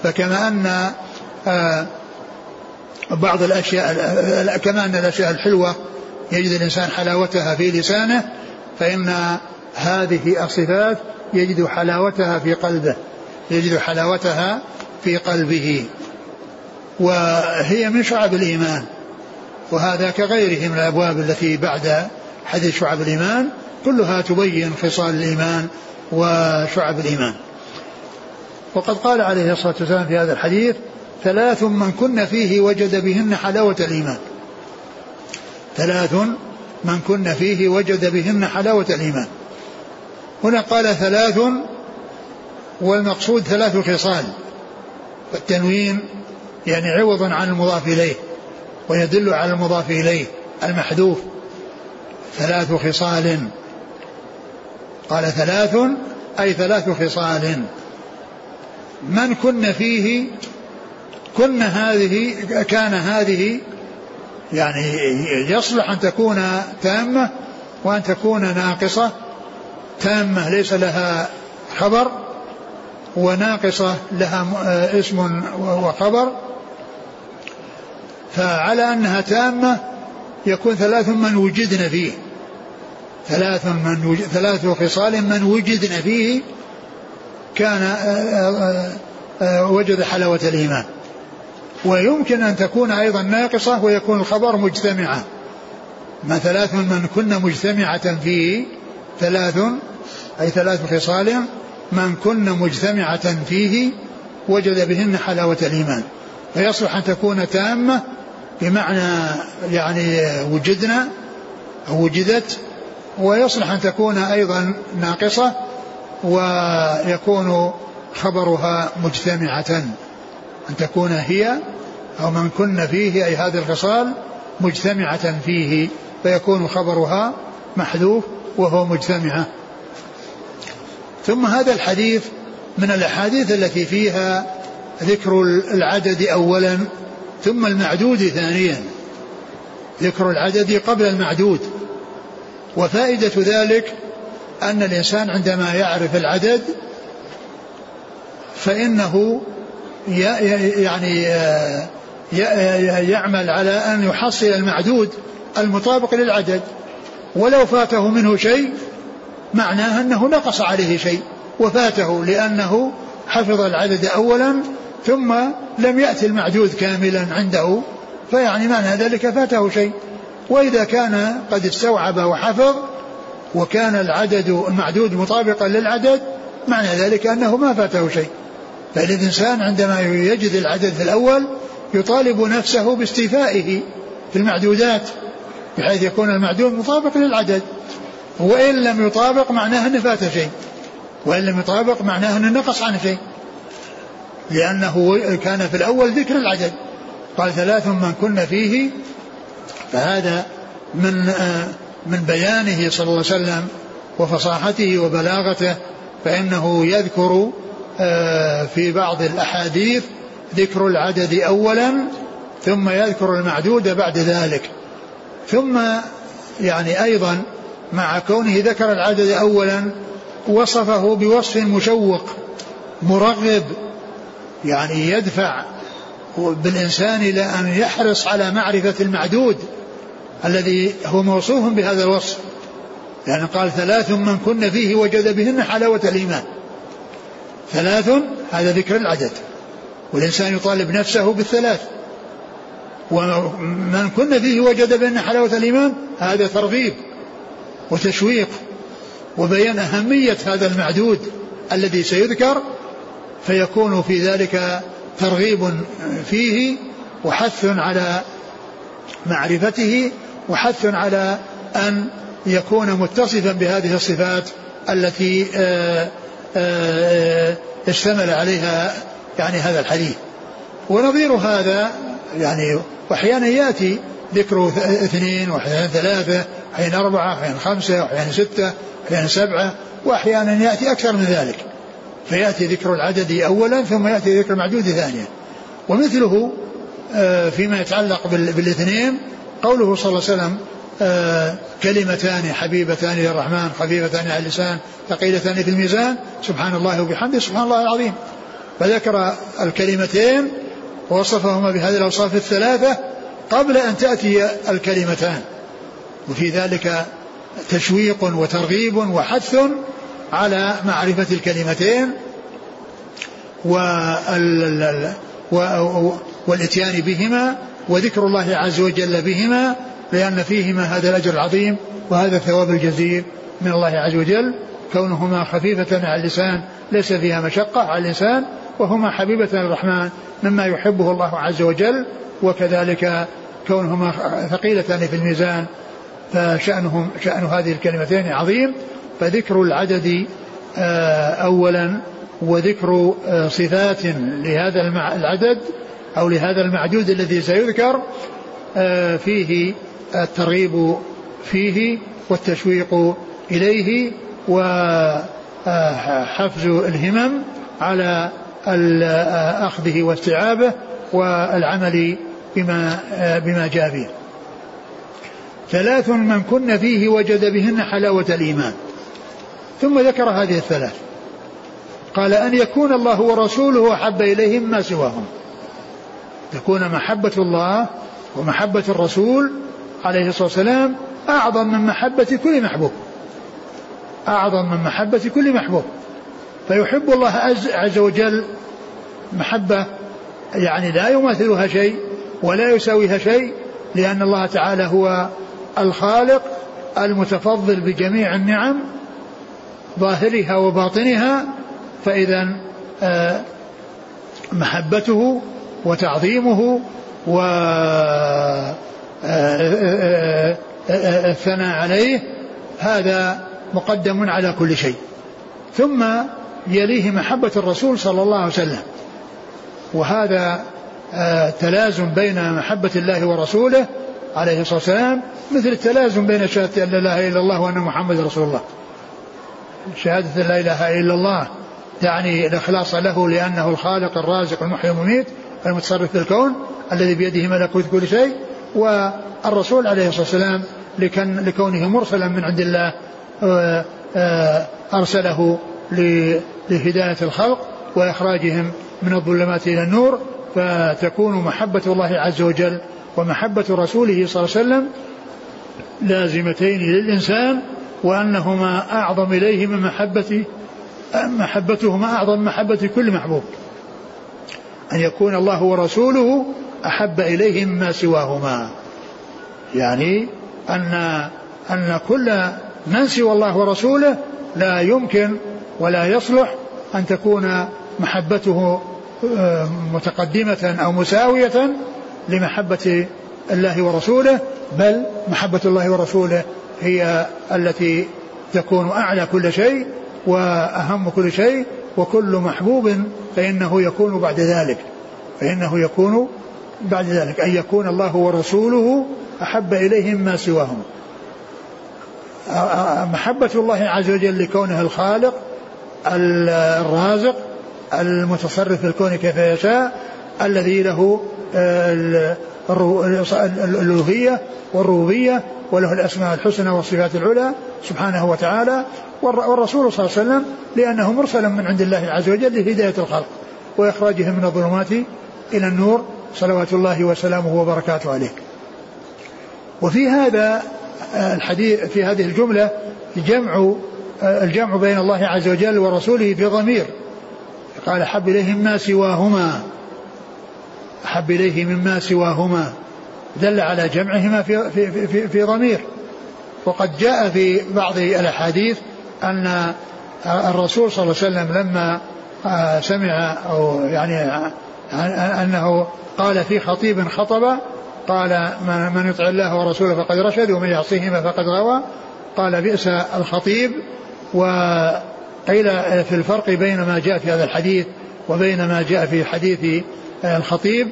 فكما أن آه، بعض الأشياء كما أن الأشياء الحلوة يجد الإنسان حلاوتها في لسانه فإن هذه الصفات يجد حلاوتها في قلبه. يجد حلاوتها في قلبه وهي من شعب الإيمان وهذا كغيره من الأبواب التي بعد حديث شعب الإيمان كلها تبين خصال الإيمان وشعب الإيمان. وقد قال عليه الصلاة والسلام في هذا الحديث ثلاث من كن فيه وجد بهن حلاوة الإيمان. ثلاث من كن فيه وجد بهن حلاوة الإيمان. هنا قال ثلاث والمقصود ثلاث خصال. التنوين يعني عوض عن المضاف إليه ويدل على المضاف إليه المحذوف. ثلاث خصال. قال ثلاث أي ثلاث خصال. من كن فيه كن هذه كان هذه يعني يصلح أن تكون تامة وأن تكون ناقصة. تامة ليس لها خبر. وناقصة لها اسم وخبر فعلى أنها تامة يكون ثلاث من وجدن فيه. ثلاث من وجد ثلاث خصال من وجدن فيه. كان آه، آه، آه، وجد حلاوة الإيمان. ويمكن أن تكون أيضا ناقصة ويكون الخبر مجتمعة ما ثلاث من كن مجتمعة فيه ثلاث أي ثلاث خصال من كن مجتمعة فيه وجد بهن حلاوة الإيمان. فيصلح أن تكون تامة بمعنى يعني وجدنا أو وجدت ويصلح أن تكون أيضا ناقصة ويكون خبرها مجتمعة. أن تكون هي أو من كن فيه أي هذه الخصال مجتمعة فيه فيكون خبرها محذوف وهو مجتمعة. ثم هذا الحديث من الأحاديث التي فيها ذكر العدد أولا ثم المعدود ثانيا. ذكر العدد قبل المعدود. وفائدة ذلك أن الإنسان عندما يعرف العدد فإنه يعني يعمل على أن يحصل المعدود المطابق للعدد. ولو فاته منه شيء معناه أنه نقص عليه شيء وفاته لأنه حفظ العدد أولا ثم لم يأتي المعدود كاملا عنده فيعني معنى ذلك فاته شيء. وإذا كان قد استوعب وحفظ وكان العدد المعدود مطابقا للعدد معنى ذلك أنه ما فاته شيء. فالإنسان عندما يجد العدد في الأول يطالب نفسه باستيفائه في المعدودات بحيث يكون المعدود مطابق للعدد. وإن لم يطابق معناه أنه فات شيء. وإن لم يطابق معناه أنه نقص عن شيء. لأنه كان في الأول ذكر العدد قال ثلاث من كن فيه. فهذا من آه، من بيانه صلى الله عليه وسلم وفصاحته وبلاغته فإنه يذكر آه، في بعض الأحاديث ذكر العدد أولا ثم يذكر المعدود بعد ذلك. ثم يعني أيضا مع كونه ذكر العدد أولا وصفه بوصف مشوق مرغب يعني يدفع بالإنسان إلى أن يحرص على معرفة المعدود الذي هو موصوف بهذا الوصف. لأن قال ثلاث من كن فيه وجد بهن حلاوة الإيمان. ثلاث هذا ذكر العدد. والإنسان يطالب نفسه بالثلاث. ومن كن فيه وجد بهن حلاوة الإيمان هذا ترغيب. وتشويق وبيان أهمية هذا المعدود الذي سيذكر فيكون في ذلك ترغيب فيه وحث على معرفته وحث على أن يكون متصفا بهذه الصفات التي آه، آه، اشتمل عليها يعني هذا الحديث. ونظير هذا يعني واحيانا يأتي ذكر اثنين وأحيانا ثلاثة أحيانا أربعة أحيانا خمسة واحيانا ستة أحيانا سبعة وأحيانا يأتي أكثر من ذلك. فيأتي ذكر العدد اولا ثم يأتي ذكر المعدود ثانيا. ومثله آه، فيما يتعلق بالاثنين قوله صلى الله عليه وسلم آه، كلمتان حبيبتان للرحمن خفيفتان على اللسان ثقيلتان في الميزان سبحان الله وبحمده سبحان الله العظيم. فذكر الكلمتين ووصفهما بهذه الأوصاف الثلاثة قبل أن تأتي الكلمتان. وفي ذلك تشويق وترغيب وحث على معرفة الكلمتين والإتيان بهما وذكر الله عز وجل بهما لأن فيهما هذا الأجر العظيم وهذا الثواب الجزيل من الله عز وجل. كونهما خفيفة على اللسان ليس فيها مشقة على الإنسان وهما حبيبة الرحمن مما يحبه الله عز وجل وكذلك كونهما ثقيلتان في الميزان فشأنهم شأن هذه الكلمتين عظيم. فذكر العدد آه، أولا وذكر آه، صفات لهذا العدد أو لهذا المعدود الذي سيذكر آه، فيه الترغيب فيه والتشويق إليه وحفز الهمم على أخذه واستيعابه والعمل بما بما جاء فيه. ثلاث من كن فيه وجد بهن حلاوة الإيمان. ثم ذكر هذه الثلاث. قال أن يكون الله ورسوله أحب إليهم ما سواهم. تكون محبة الله ومحبة الرسول عليه الصلاة والسلام أعظم من محبة كل محبوب. أعظم من محبة كل محبوب. فيحب الله عز وجل محبة يعني لا يماثلها شيء ولا يساويها شيء لأن الله تعالى هو الخالق المتفضل بجميع النعم ظاهرها وباطنها فإذا آه، محبته وتعظيمه والثناء آه، آه، عليه هذا مقدم على كل شيء. ثم يليه محبة الرسول صلى الله عليه وسلم. وهذا آه، تلازم بين محبة الله ورسوله عليه الصلاة والسلام مثل التلازم بين شهادة أن لا إله إلا الله وأن محمد رسول الله. شهادة لا إله إلا الله يعني الإخلاص له لأنه الخالق الرازق المحيي المميت المتصرف في الكون الذي بيده ملكوت كل شيء والرسول عليه الصلاة والسلام لكونه مرسلا من عند الله آه، آه، أرسله لهداية الخلق وإخراجهم من الظلمات إلى النور فتكون محبة الله عز وجل ومحبة رسوله صلى الله عليه وسلم لازمتين للإنسان وأنهما أعظم إليه من محبة محبتهما أعظم محبة كل محبوب. أن يكون الله ورسوله أحب إليه مما سواهما. يعني أن أن كل من سوى الله ورسوله لا يمكن ولا يصلح أن تكون محبته آه، متقدمة أو مساوية لمحبة الله ورسوله بل محبة الله ورسوله هي التي تكون أعلى كل شيء وأهم كل شيء وكل محبوب فإنه يكون بعد ذلك فإنه يكون بعد ذلك أن يكون الله ورسوله أحب إليه مما سواهم. محبة الله عز وجل لكونه الخالق الرازق المتصرف في الكون كيف يشاء الذي له الألوهية والربوبية وله الأسماء الحسنى والصفات العلى سبحانه وتعالى والرسول صلى الله عليه وسلم لأنه مرسل من عند الله عز وجل لهداية الخلق وإخراجهم من الظلمات إلى النور صلوات الله وسلامه وبركاته عليه. وفي هذا الحديث في هذه الجملة جمع الجمع بين الله عز وجل ورسوله في ضمير. قال أحب إليه ما سواهما. أحب إليه مما سواهما. دل على جمعهما في, في, في, في ضمير. وقد جاء في بعض الأحاديث أن الرسول صلى الله عليه وسلم لما سمع أو يعني أنه قال في خطيب خطب قال من يطع الله ورسوله فقد رشد ومن يعصيهما فقد غوى. قال بئس الخطيب. وقيل في الفرق بين ما جاء في هذا الحديث وبين ما جاء في حديث الخطيب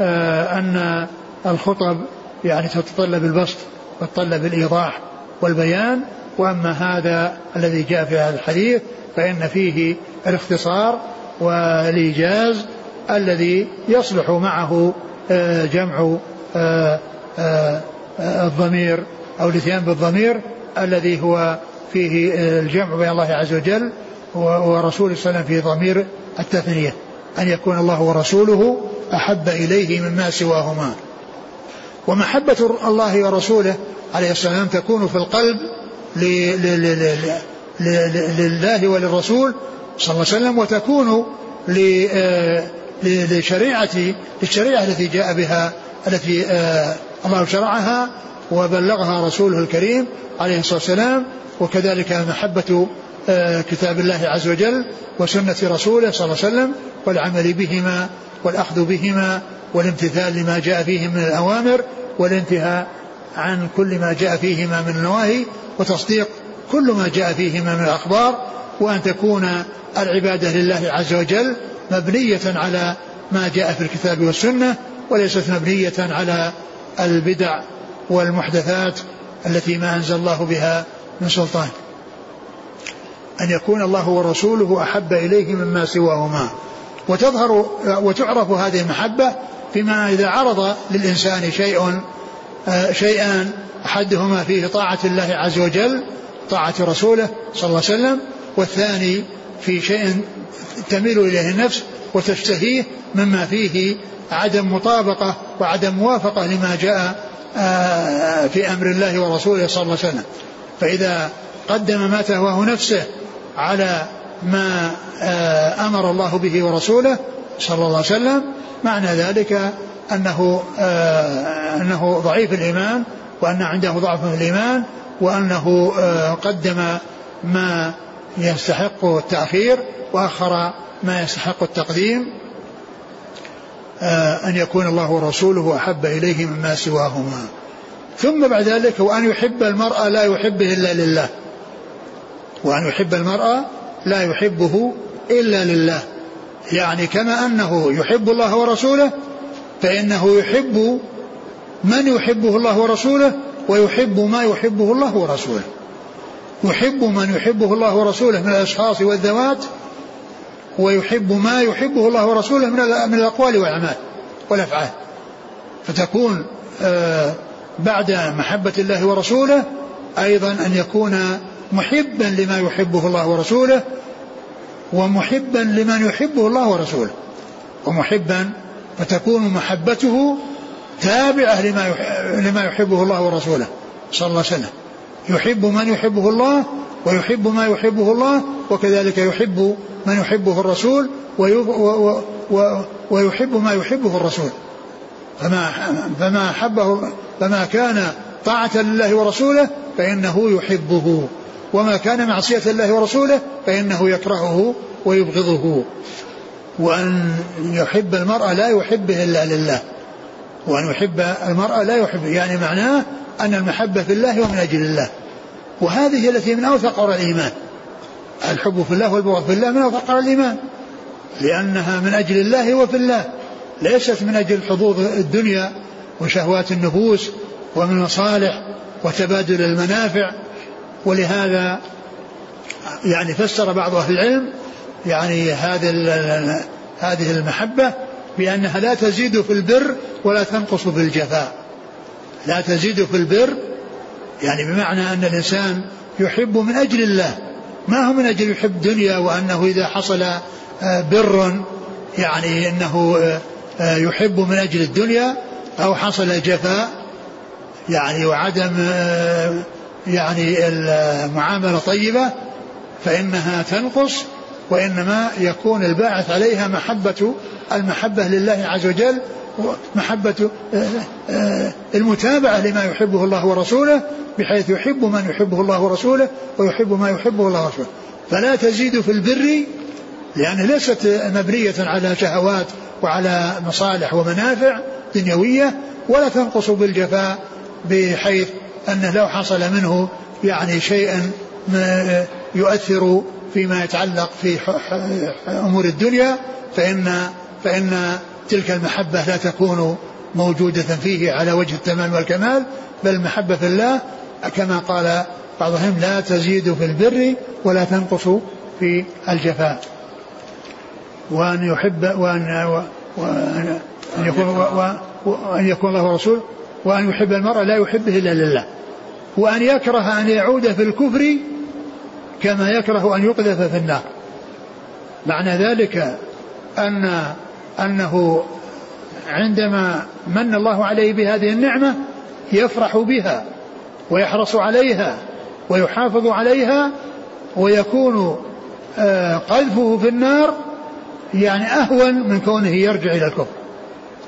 أن الخطب يعني تتطلب البسط وتتطلب الإيضاح والبيان. وأما هذا الذي جاء في هذا الحديث فإن فيه الاختصار والإيجاز الذي يصلح معه آه، جمع آه، آه، الضمير أو الإتيان بالضمير الذي هو فيه الجمع بين الله عز وجل ورسوله صلى الله عليه وسلم في ضمير التثنية أن يكون الله ورسوله أحب إليه مما سواهما. ومحبة الله ورسوله عليه السلام تكون في القلب لله وللرسول صلى الله عليه وسلم وتكون لشريعة للشريعة التي جاء بها التي آه، الله شرعها وبلغها رسوله الكريم عليه الصلاة والسلام وكذلك محبة آه، كتاب الله عز وجل وسنة رسوله صلى الله عليه وسلم والعمل بهما والأخذ بهما والامتثال لما جاء فيه من الأوامر والانتهاء عن كل ما جاء فيهما من النواهي وتصديق كل ما جاء فيهما من الأخبار وأن تكون العبادة لله عز وجل مبنية على ما جاء في الكتاب والسنة وليست مبنية على البدع والمحدثات التي ما أنزل الله بها من سلطان. أن يكون الله ورسوله أحب إليه مما سواهما. وتظهر وتعرف هذه المحبة فيما إذا عرض للإنسان شيء آه، شيئان أحدهما فيه طاعة الله عز وجل طاعة رسوله صلى الله عليه وسلم والثاني في شيء تميل إليه النفس وتشتهيه مما فيه عدم مطابقة وعدم موافقة لما جاء في أمر الله ورسوله صلى الله عليه وسلم. فإذا قدم ما تهواه نفسه على ما آه، أمر الله به ورسوله صلى الله عليه وسلم معنى ذلك أنه آه، أنه ضعيف الإيمان وأن عنده ضعف في الإيمان وأنه قدم ما يستحق التأخير وأخر ما يستحق التقديم آه، أن يكون الله ورسوله أحب إليه مما سواهما. ثم بعد ذلك وأن يحب المرأة لا يحبه إلا لله. وأن يحب المرأة لا يحبه إلا لله. يعني كما أنه يحب الله ورسوله فإنه يحب من يحبه الله ورسوله ويحب ما يحبه الله ورسوله. يحب من يحبه الله ورسوله من الأشخاص والذوات ويحب ما يحبه الله ورسوله من الأقوال والأعمال والأفعال. فتكون آه، بعد محبة الله ورسوله أيضا أن يكون محبا لما يحبه الله ورسوله ومحبا لمن يحبه الله ورسوله. ومحبا فتكون محبته تابعة لما لما يحبه الله ورسوله صلى الله عليه وسلم. يحب من يحبه الله ويحب ما يحبه الله وكذلك يحب من يحبه الرسول ويحب ما يحبه الرسول. فما فما حبه فما كان طاعة لله ورسوله فإنه يحبه. وما كان معصية الله ورسوله فإنه يكرهه ويبغضه. وأن يحب المرأة لا يحبه إلا لله. وأن يحب المرأة لا يحبه. يعني معناه أن المحبة في الله ومن أجل الله. وهذه التي من أوثق الإيمان. الحب في الله والبغض في الله من قرى الإيمان. لأنها من أجل الله وفي الله. ليست من أجل حظوظ الدنيا وشهوات النفوس ومن مصالح وتبادل المنافع. ولهذا يعني فسر بعض أهل العلم يعني هذه هذه المحبة بأنها لا تزيد في البر ولا تنقص في الجفاء. لا تزيد في البر يعني بمعنى أن الإنسان يحب من أجل الله. ما هو من أجل يحب دنيا وأنه إذا حصل آه، بر يعني أنه آه، آه، يحب من أجل الدنيا أو حصل جفاء يعني وعدم يعني المعاملة طيبة فإنها تنقص وإنما يكون الباعث عليها محبة المحبة لله عز وجل محبة المتابعة لما يحبه الله ورسوله بحيث يحب من يحبه الله ورسوله ويحب ما يحبه الله ورسوله. فلا تزيد في البر لأنها ليست مبنية على شهوات وعلى مصالح ومنافع دنيوية ولا تنقص بالجفاء بحيث أنه لو حصل منه يعني شيء يؤثر فيما يتعلق في أمور الدنيا فإن فإن تلك المحبة لا تكون موجودة فيه على وجه التمام والكمال بل المحبة في الله كما قال بعضهم لا تزيد في البر ولا تنقص في الجفاء. وأن يحب وأن وأن يكون وأن يكون الله ورسوله وأن يحب المرء لا يحبه إلا لله. وأن يكره أن يعود في الكفر كما يكره أن يقذف في النار. معنى ذلك أن أنه عندما من الله عليه بهذه النعمة يفرح بها ويحرص عليها ويحافظ عليها ويكون آه، قذفه في النار يعني أهون من كونه يرجع إلى الكفر.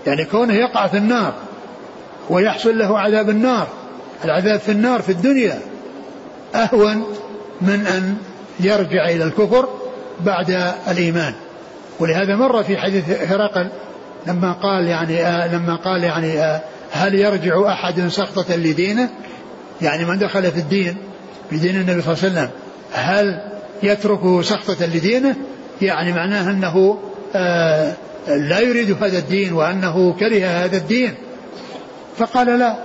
يعني كونه يقع في النار ويحصل له عذاب النار العذاب في النار في الدنيا. أهون من أن يرجع إلى الكفر بعد الإيمان. ولهذا مر في حديث هرقل لما قال يعني آه لما قال يعني آه هل يرجع أحد سخطة لدينه؟ يعني من دخل في الدين في دين النبي صلى الله عليه وسلم هل يتركه سخطة لدينه؟ يعني معناه أنه آه لا يريد هذا الدين وأنه كره هذا الدين. فقال لا.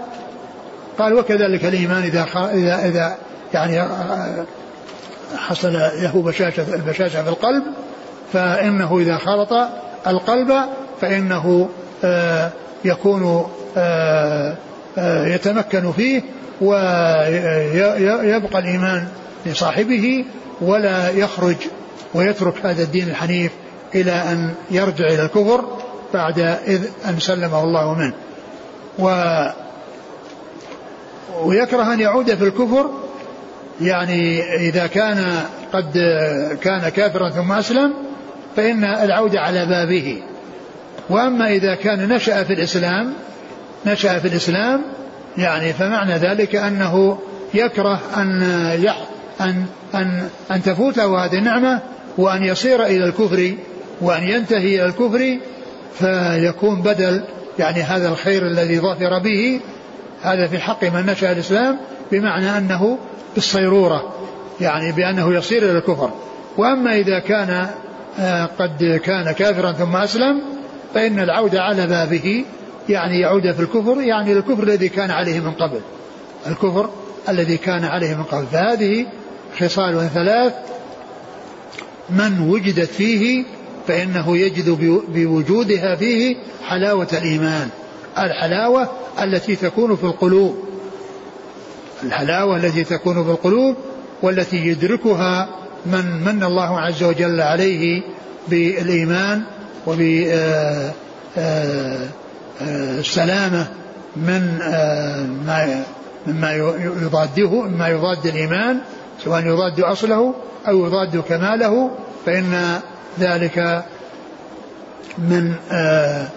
قال وكذلك الإيمان إذا إذا إذا يعني آه، حصل له بشاشة البشاشة في القلب فإنه إذا خلط القلب فإنه آه، يكون آه، يتمكن فيه ويبقى الإيمان لصاحبه ولا يخرج ويترك هذا الدين الحنيف إلى أن يرجع إلى الكفر بعد إذ أن سلمه الله منه. و ويكره أن يعود في الكفر يعني إذا كان قد كان كافرا ثم أسلم فإن العودة على بابه. وأما إذا كان نشأ في الإسلام نشأ في الإسلام يعني فمعنى ذلك أنه يكره أن يح أن أن أن تفوته هذه النعمة وأن يصير إلى الكفر وأن ينتهي إلى الكفر فيكون بدل يعني هذا الخير الذي ظفر به هذا في حق من نشأ الإسلام بمعنى أنه بالصيرورة يعني بأنه يصير إلى الكفر. وأما إذا كان قد كان كافرا ثم أسلم فإن العودة على بابه يعني يعود في الكفر يعني الكفر الذي كان عليه من قبل. الكفر الذي كان عليه من قبل. فهذه خصال ثلاث من وجدت فيه فإنه يجد بوجودها فيه حلاوة الإيمان. الحلاوة التي تكون في القلوب. الحلاوة التي تكون في القلوب والتي يدركها من من الله عز وجل عليه بالإيمان وبالسلامة من ما مما يضاده مما يضاد الإيمان سواء يضاد أصله أو يضاد كماله فإن ذلك من آآ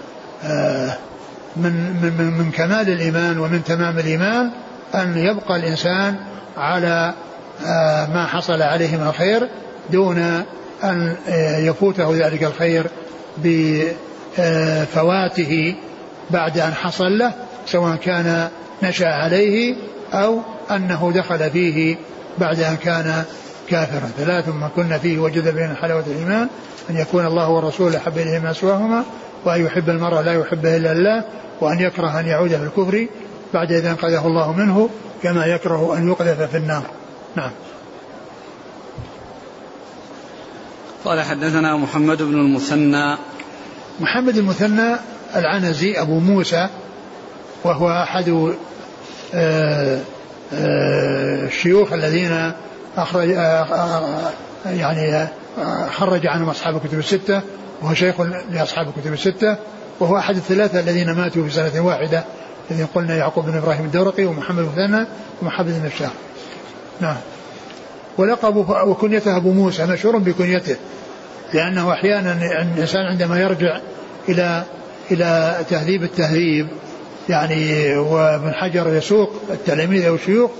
من, من, من كمال الإيمان ومن تمام الإيمان أن يبقى الإنسان على ما حصل عليه من الخير دون أن يفوته ذلك الخير بفواته بعد أن حصل له سواء كان نشأ عليه أو أنه دخل فيه بعد أن كان كافرا. ثلاث ما كنا فيه وجد بين حلاوة الإيمان أن يكون الله ورسوله أحب إليه ما سواهما وأن يحب المرء لا يحبه إلا الله وأن يكره أن يعود في الكفر بعد إذا أنقذه الله منه كما يكره أن يقذف في النار. نعم. قال حدثنا محمد بن المثنى. محمد المثنى العنزي أبو موسى وهو أحد آه، آه، الشيوخ الذين أخرج آه، يعني خرج عنهم أصحاب الكتب الستة وهو شيخ لأصحاب الكتب الستة وهو أحد الثلاثة الذين ماتوا في سنة واحدة الذين قلنا يعقوب بن إبراهيم الدورقي ومحمد المثنى ومحمد بن الشاه نعم. ولقبه وكنيته أبو موسى مشهور بكنيته لأنه أحيانا الإنسان عندما يرجع إلى إلى تهذيب التهذيب يعني وابن حجر يسوق التلاميذ أو الشيوخ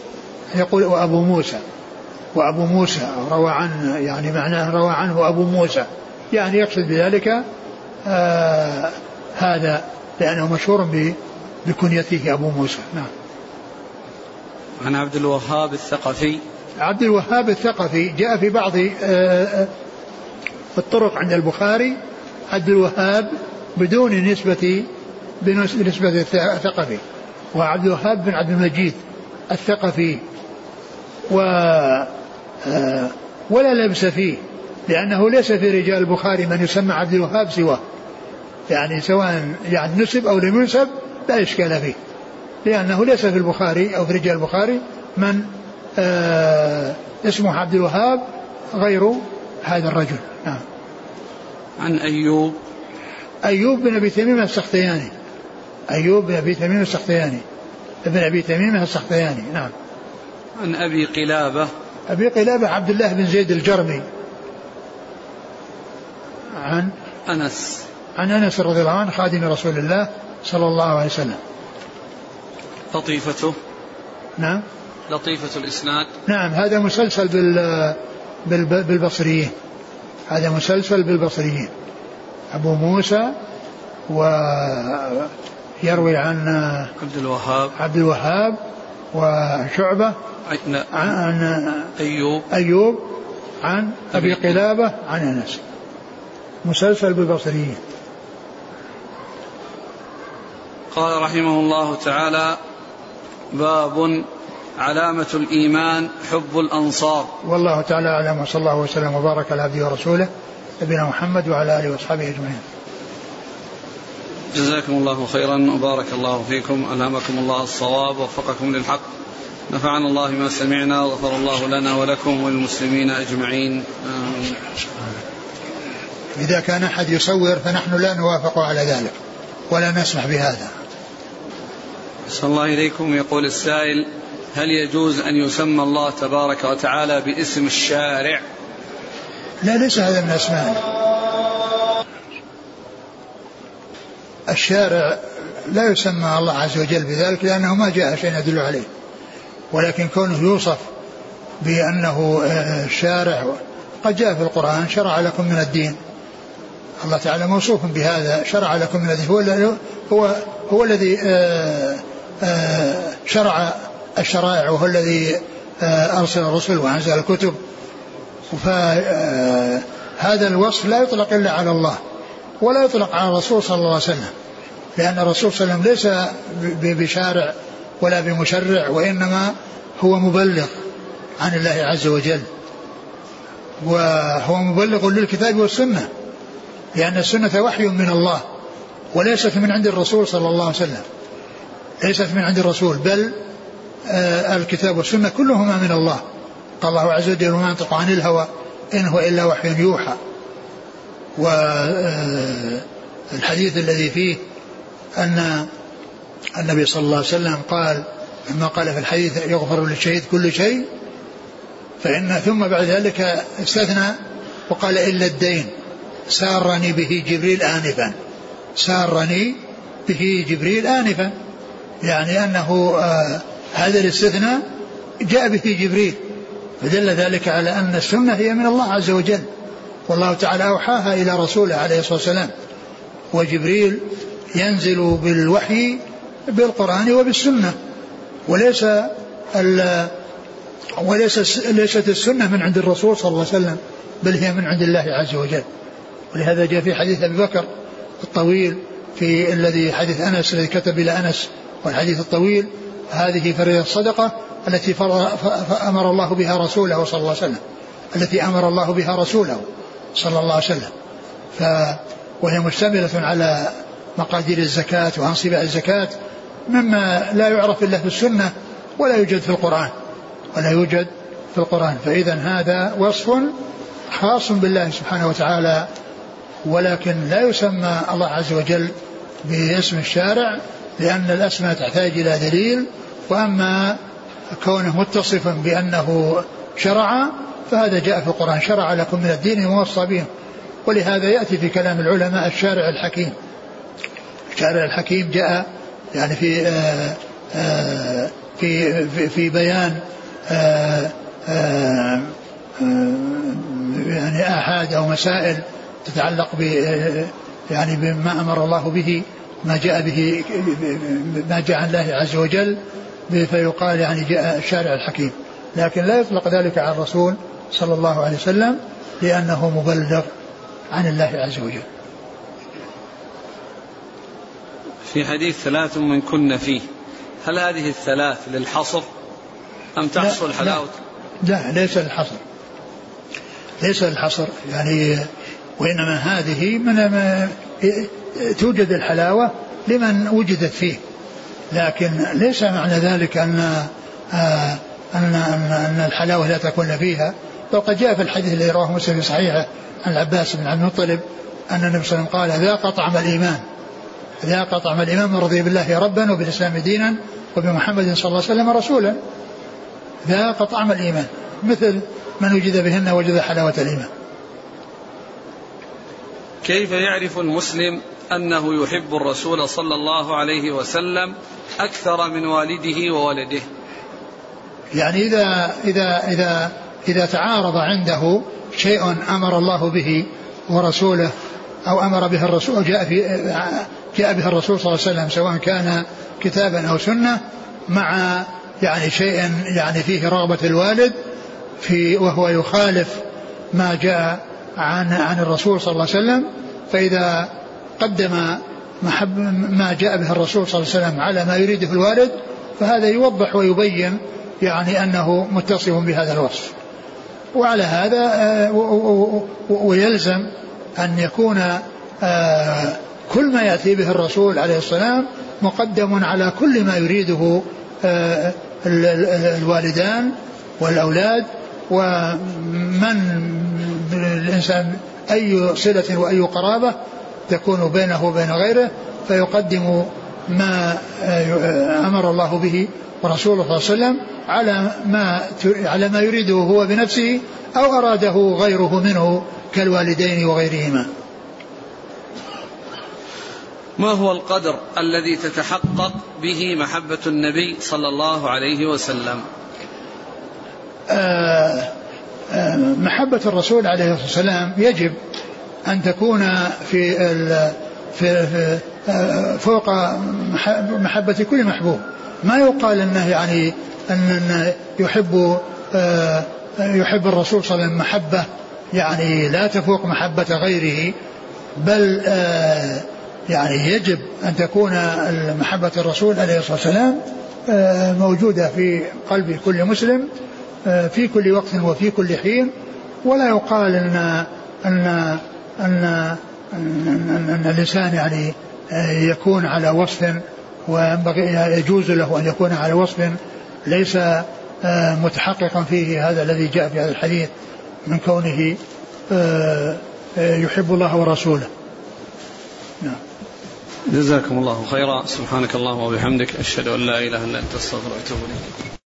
يقول وأبو موسى وأبو موسى روى عنه يعني معناه روى عنه أبو موسى. يعني يقصد بذلك آه هذا لأنه مشهور بكنيته أبو موسى. نعم. عن عبد الوهاب الثقفي. عبد الوهاب الثقفي جاء في بعض آه، آه، الطرق عند البخاري. عبد الوهاب بدون نسبة بنسبة الثقفي. وعبد الوهاب بن عبد المجيد الثقفي. و آه، ولا لبس فيه لأنه ليس في رجال البخاري من يسمى عبد الوهاب سواه. يعني سواء يعني نسب أو لم ينسب لا إشكال فيه. لأنه ليس في البخاري أو في رجال البخاري من آه اسمه عبد الوهاب غير هذا الرجل. نعم. عن أيوب. أيوب بن أبي تميم السختياني. أيوب بن أبي تميم السختياني. ابن أبي تميم السختياني. نعم. عن أبي قلابة. أبي قلابة عبد الله بن زيد الجرمي. عن؟ أنس. عن أنس رضي الله عنه خادم رسول الله صلى الله عليه وسلم. لطيفته. نعم. لطيفة الإسناد. نعم هذا مسلسل بال بالبصريين هذا مسلسل بالبصريين أبو موسى ويروي عن عبد الوهاب. عبد الوهاب وشعبة عن أيوب. أيوب عن أبي قلابة عن أنس. مسلسل بالبصريين قال رحمه الله تعالى باب علامة الإيمان حب الأنصار. والله تعالى أعلم وصلى الله وسلم وبارك على عبده ورسوله نبينا محمد وعلى آله وأصحابه أجمعين. جزاكم الله خيرا وبارك الله فيكم ألهمكم الله الصواب ووفقكم للحق. نفعنا الله ما سمعنا وغفر الله لنا ولكم وللمسلمين أجمعين. آمين. إذا كان أحد يصور فنحن لا نوافق على ذلك ولا نسمح بهذا. صلى الله إليكم. يقول السائل هل يجوز أن يسمى الله تبارك وتعالى باسم الشارع؟ لا ليس هذا من أسمائه الشارع لا يسمى الله عز وجل بذلك لأنه ما جاء شيء يدل عليه ولكن كونه يوصف بأنه آه، شارع قد جاء في القرآن شرع لكم من الدين. الله تعالى موصوف بهذا شرع لكم من الدين. هو هو هو الذي آه، شرع الشرائع وهو الذي أرسل الرسل وأنزل الكتب. فهذا الوصف لا يطلق إلا على الله ولا يطلق على الرسول صلى الله عليه وسلم لأن الرسول صلى الله عليه وسلم ليس بشارع ولا بمشرع وإنما هو مبلغ عن الله عز وجل. وهو مبلغ للكتاب والسنة لأن السنة وحي من الله وليست من عند الرسول صلى الله عليه وسلم. ليست من عند الرسول بل آه الكتاب والسنة كلهما من الله. قال الله عز وجل وما ينطق عن الهوى إن هو إلا وحي يوحى. والحديث الذي فيه أن النبي صلى الله عليه وسلم قال لما قال في الحديث يغفر للشهيد كل شيء فإن ثم بعد ذلك استثنى وقال إلا الدين سارني به جبريل آنفا. سارني به جبريل آنفا. يعني أنه آه هذا الاستثناء جاء به جبريل فدل ذلك على أن السنة هي من الله عز وجل والله تعالى أوحاها إلى رسوله عليه الصلاة والسلام وجبريل ينزل بالوحي بالقرآن وبالسنة وليس وليس ليست السنة من عند الرسول صلى الله عليه وسلم بل هي من عند الله عز وجل. ولهذا جاء في حديث أبي بكر الطويل في الذي حديث أنس الذي كتب إلى أنس والحديث الطويل هذه فريضة الصدقة التي أمر الله بها رسوله صلى الله عليه وسلم. التي أمر الله بها رسوله صلى الله عليه وسلم. ف وهي مشتملة على مقادير الزكاة وأنصبة الزكاة مما لا يعرف إلا في السنة ولا يوجد في القرآن. ولا يوجد في القرآن. فإذا هذا وصف خاص بالله سبحانه وتعالى ولكن لا يسمى الله عز وجل باسم الشارع لأن الأسماء تحتاج إلى دليل وأما كونه متصفا بأنه شرع فهذا جاء في القرآن شرع لكم من الدين ووصى به. ولهذا يأتي في كلام العلماء الشارع الحكيم. الشارع الحكيم جاء يعني في آآ آآ في في, في بيان آآ يعني آحاد أو مسائل تتعلق ب يعني بما أمر الله به. ما جاء به ما جاء عن الله عز وجل فيقال يعني جاء الشارع الحكيم. لكن لا يطلق ذلك على الرسول صلى الله عليه وسلم لأنه مبلغ عن الله عز وجل. في حديث ثلاث من كن فيه هل هذه الثلاث للحصر أم تحصل حلاوة لا, لا ليس للحصر. ليس للحصر يعني وإنما هذه من توجد الحلاوة لمن وجدت فيه. لكن ليس معنى ذلك أن آه أن أن, أن الحلاوة لا تكون فيها. بل قد جاء في الحديث الذي رواه مسلم في صحيحه عن العباس بن عبد المطلب أن النبي صلى الله عليه وسلم قال ذاق طعم الإيمان. ذاق طعم الإيمان من رضي بالله ربا وبالإسلام دينا وبمحمد صلى الله عليه وسلم رسولا. ذاق طعم الإيمان. مثل من وجد بهن وجد حلاوة الإيمان. كيف يعرف المسلم أنه يحب الرسول صلى الله عليه وسلم أكثر من والده وولده؟ يعني إذا إذا إذا إذا تعارض عنده شيء أمر الله به ورسوله أو أمر به الرسول جاء في جاء به الرسول صلى الله عليه وسلم سواء كان كتابا أو سنة مع يعني شيء يعني فيه رغبة الوالد في وهو يخالف ما جاء عن عن الرسول صلى الله عليه وسلم فإذا قدم محب ما جاء به الرسول صلى الله عليه وسلم على ما يريده الوالد فهذا يوضح ويبين يعني أنه متصف بهذا الوصف. وعلى هذا ويلزم أن يكون كل ما يأتي به الرسول عليه السلام مقدم على كل ما يريده الوالدان والأولاد ومن الإنسان أي صلة وأي قرابة تكون بينه وبين غيره فيقدم ما أمر الله به ورسوله صلى الله عليه وسلم على ما على ما يريده هو بنفسه أو أراده غيره منه كالوالدين وغيرهما. ما هو القدر الذي تتحقق به محبة النبي صلى الله عليه وسلم؟ آه آه محبة الرسول عليه الصلاة والسلام يجب أن تكون في في, آه فوق محبة كل محبوب. ما يقال أنه يعني أن يحب يحب الرسول صلى الله عليه وسلم محبة يعني لا تفوق محبة غيره بل يعني يجب أن تكون محبة الرسول عليه الصلاة والسلام موجودة في قلب كل مسلم. في كل وقت وفي كل حين ولا يقال أن أن أن, أن, أن الإنسان يعني يكون على وصف وينبغي يجوز له أن يكون على وصف ليس متحققا فيه هذا الذي جاء في هذا الحديث من كونه آه، يحب الله ورسوله. نعم. جزاكم الله خيرا. سبحانك اللهم وبحمدك أشهد أن لا إله إلا أنت أستغفرك وأتوب إليك.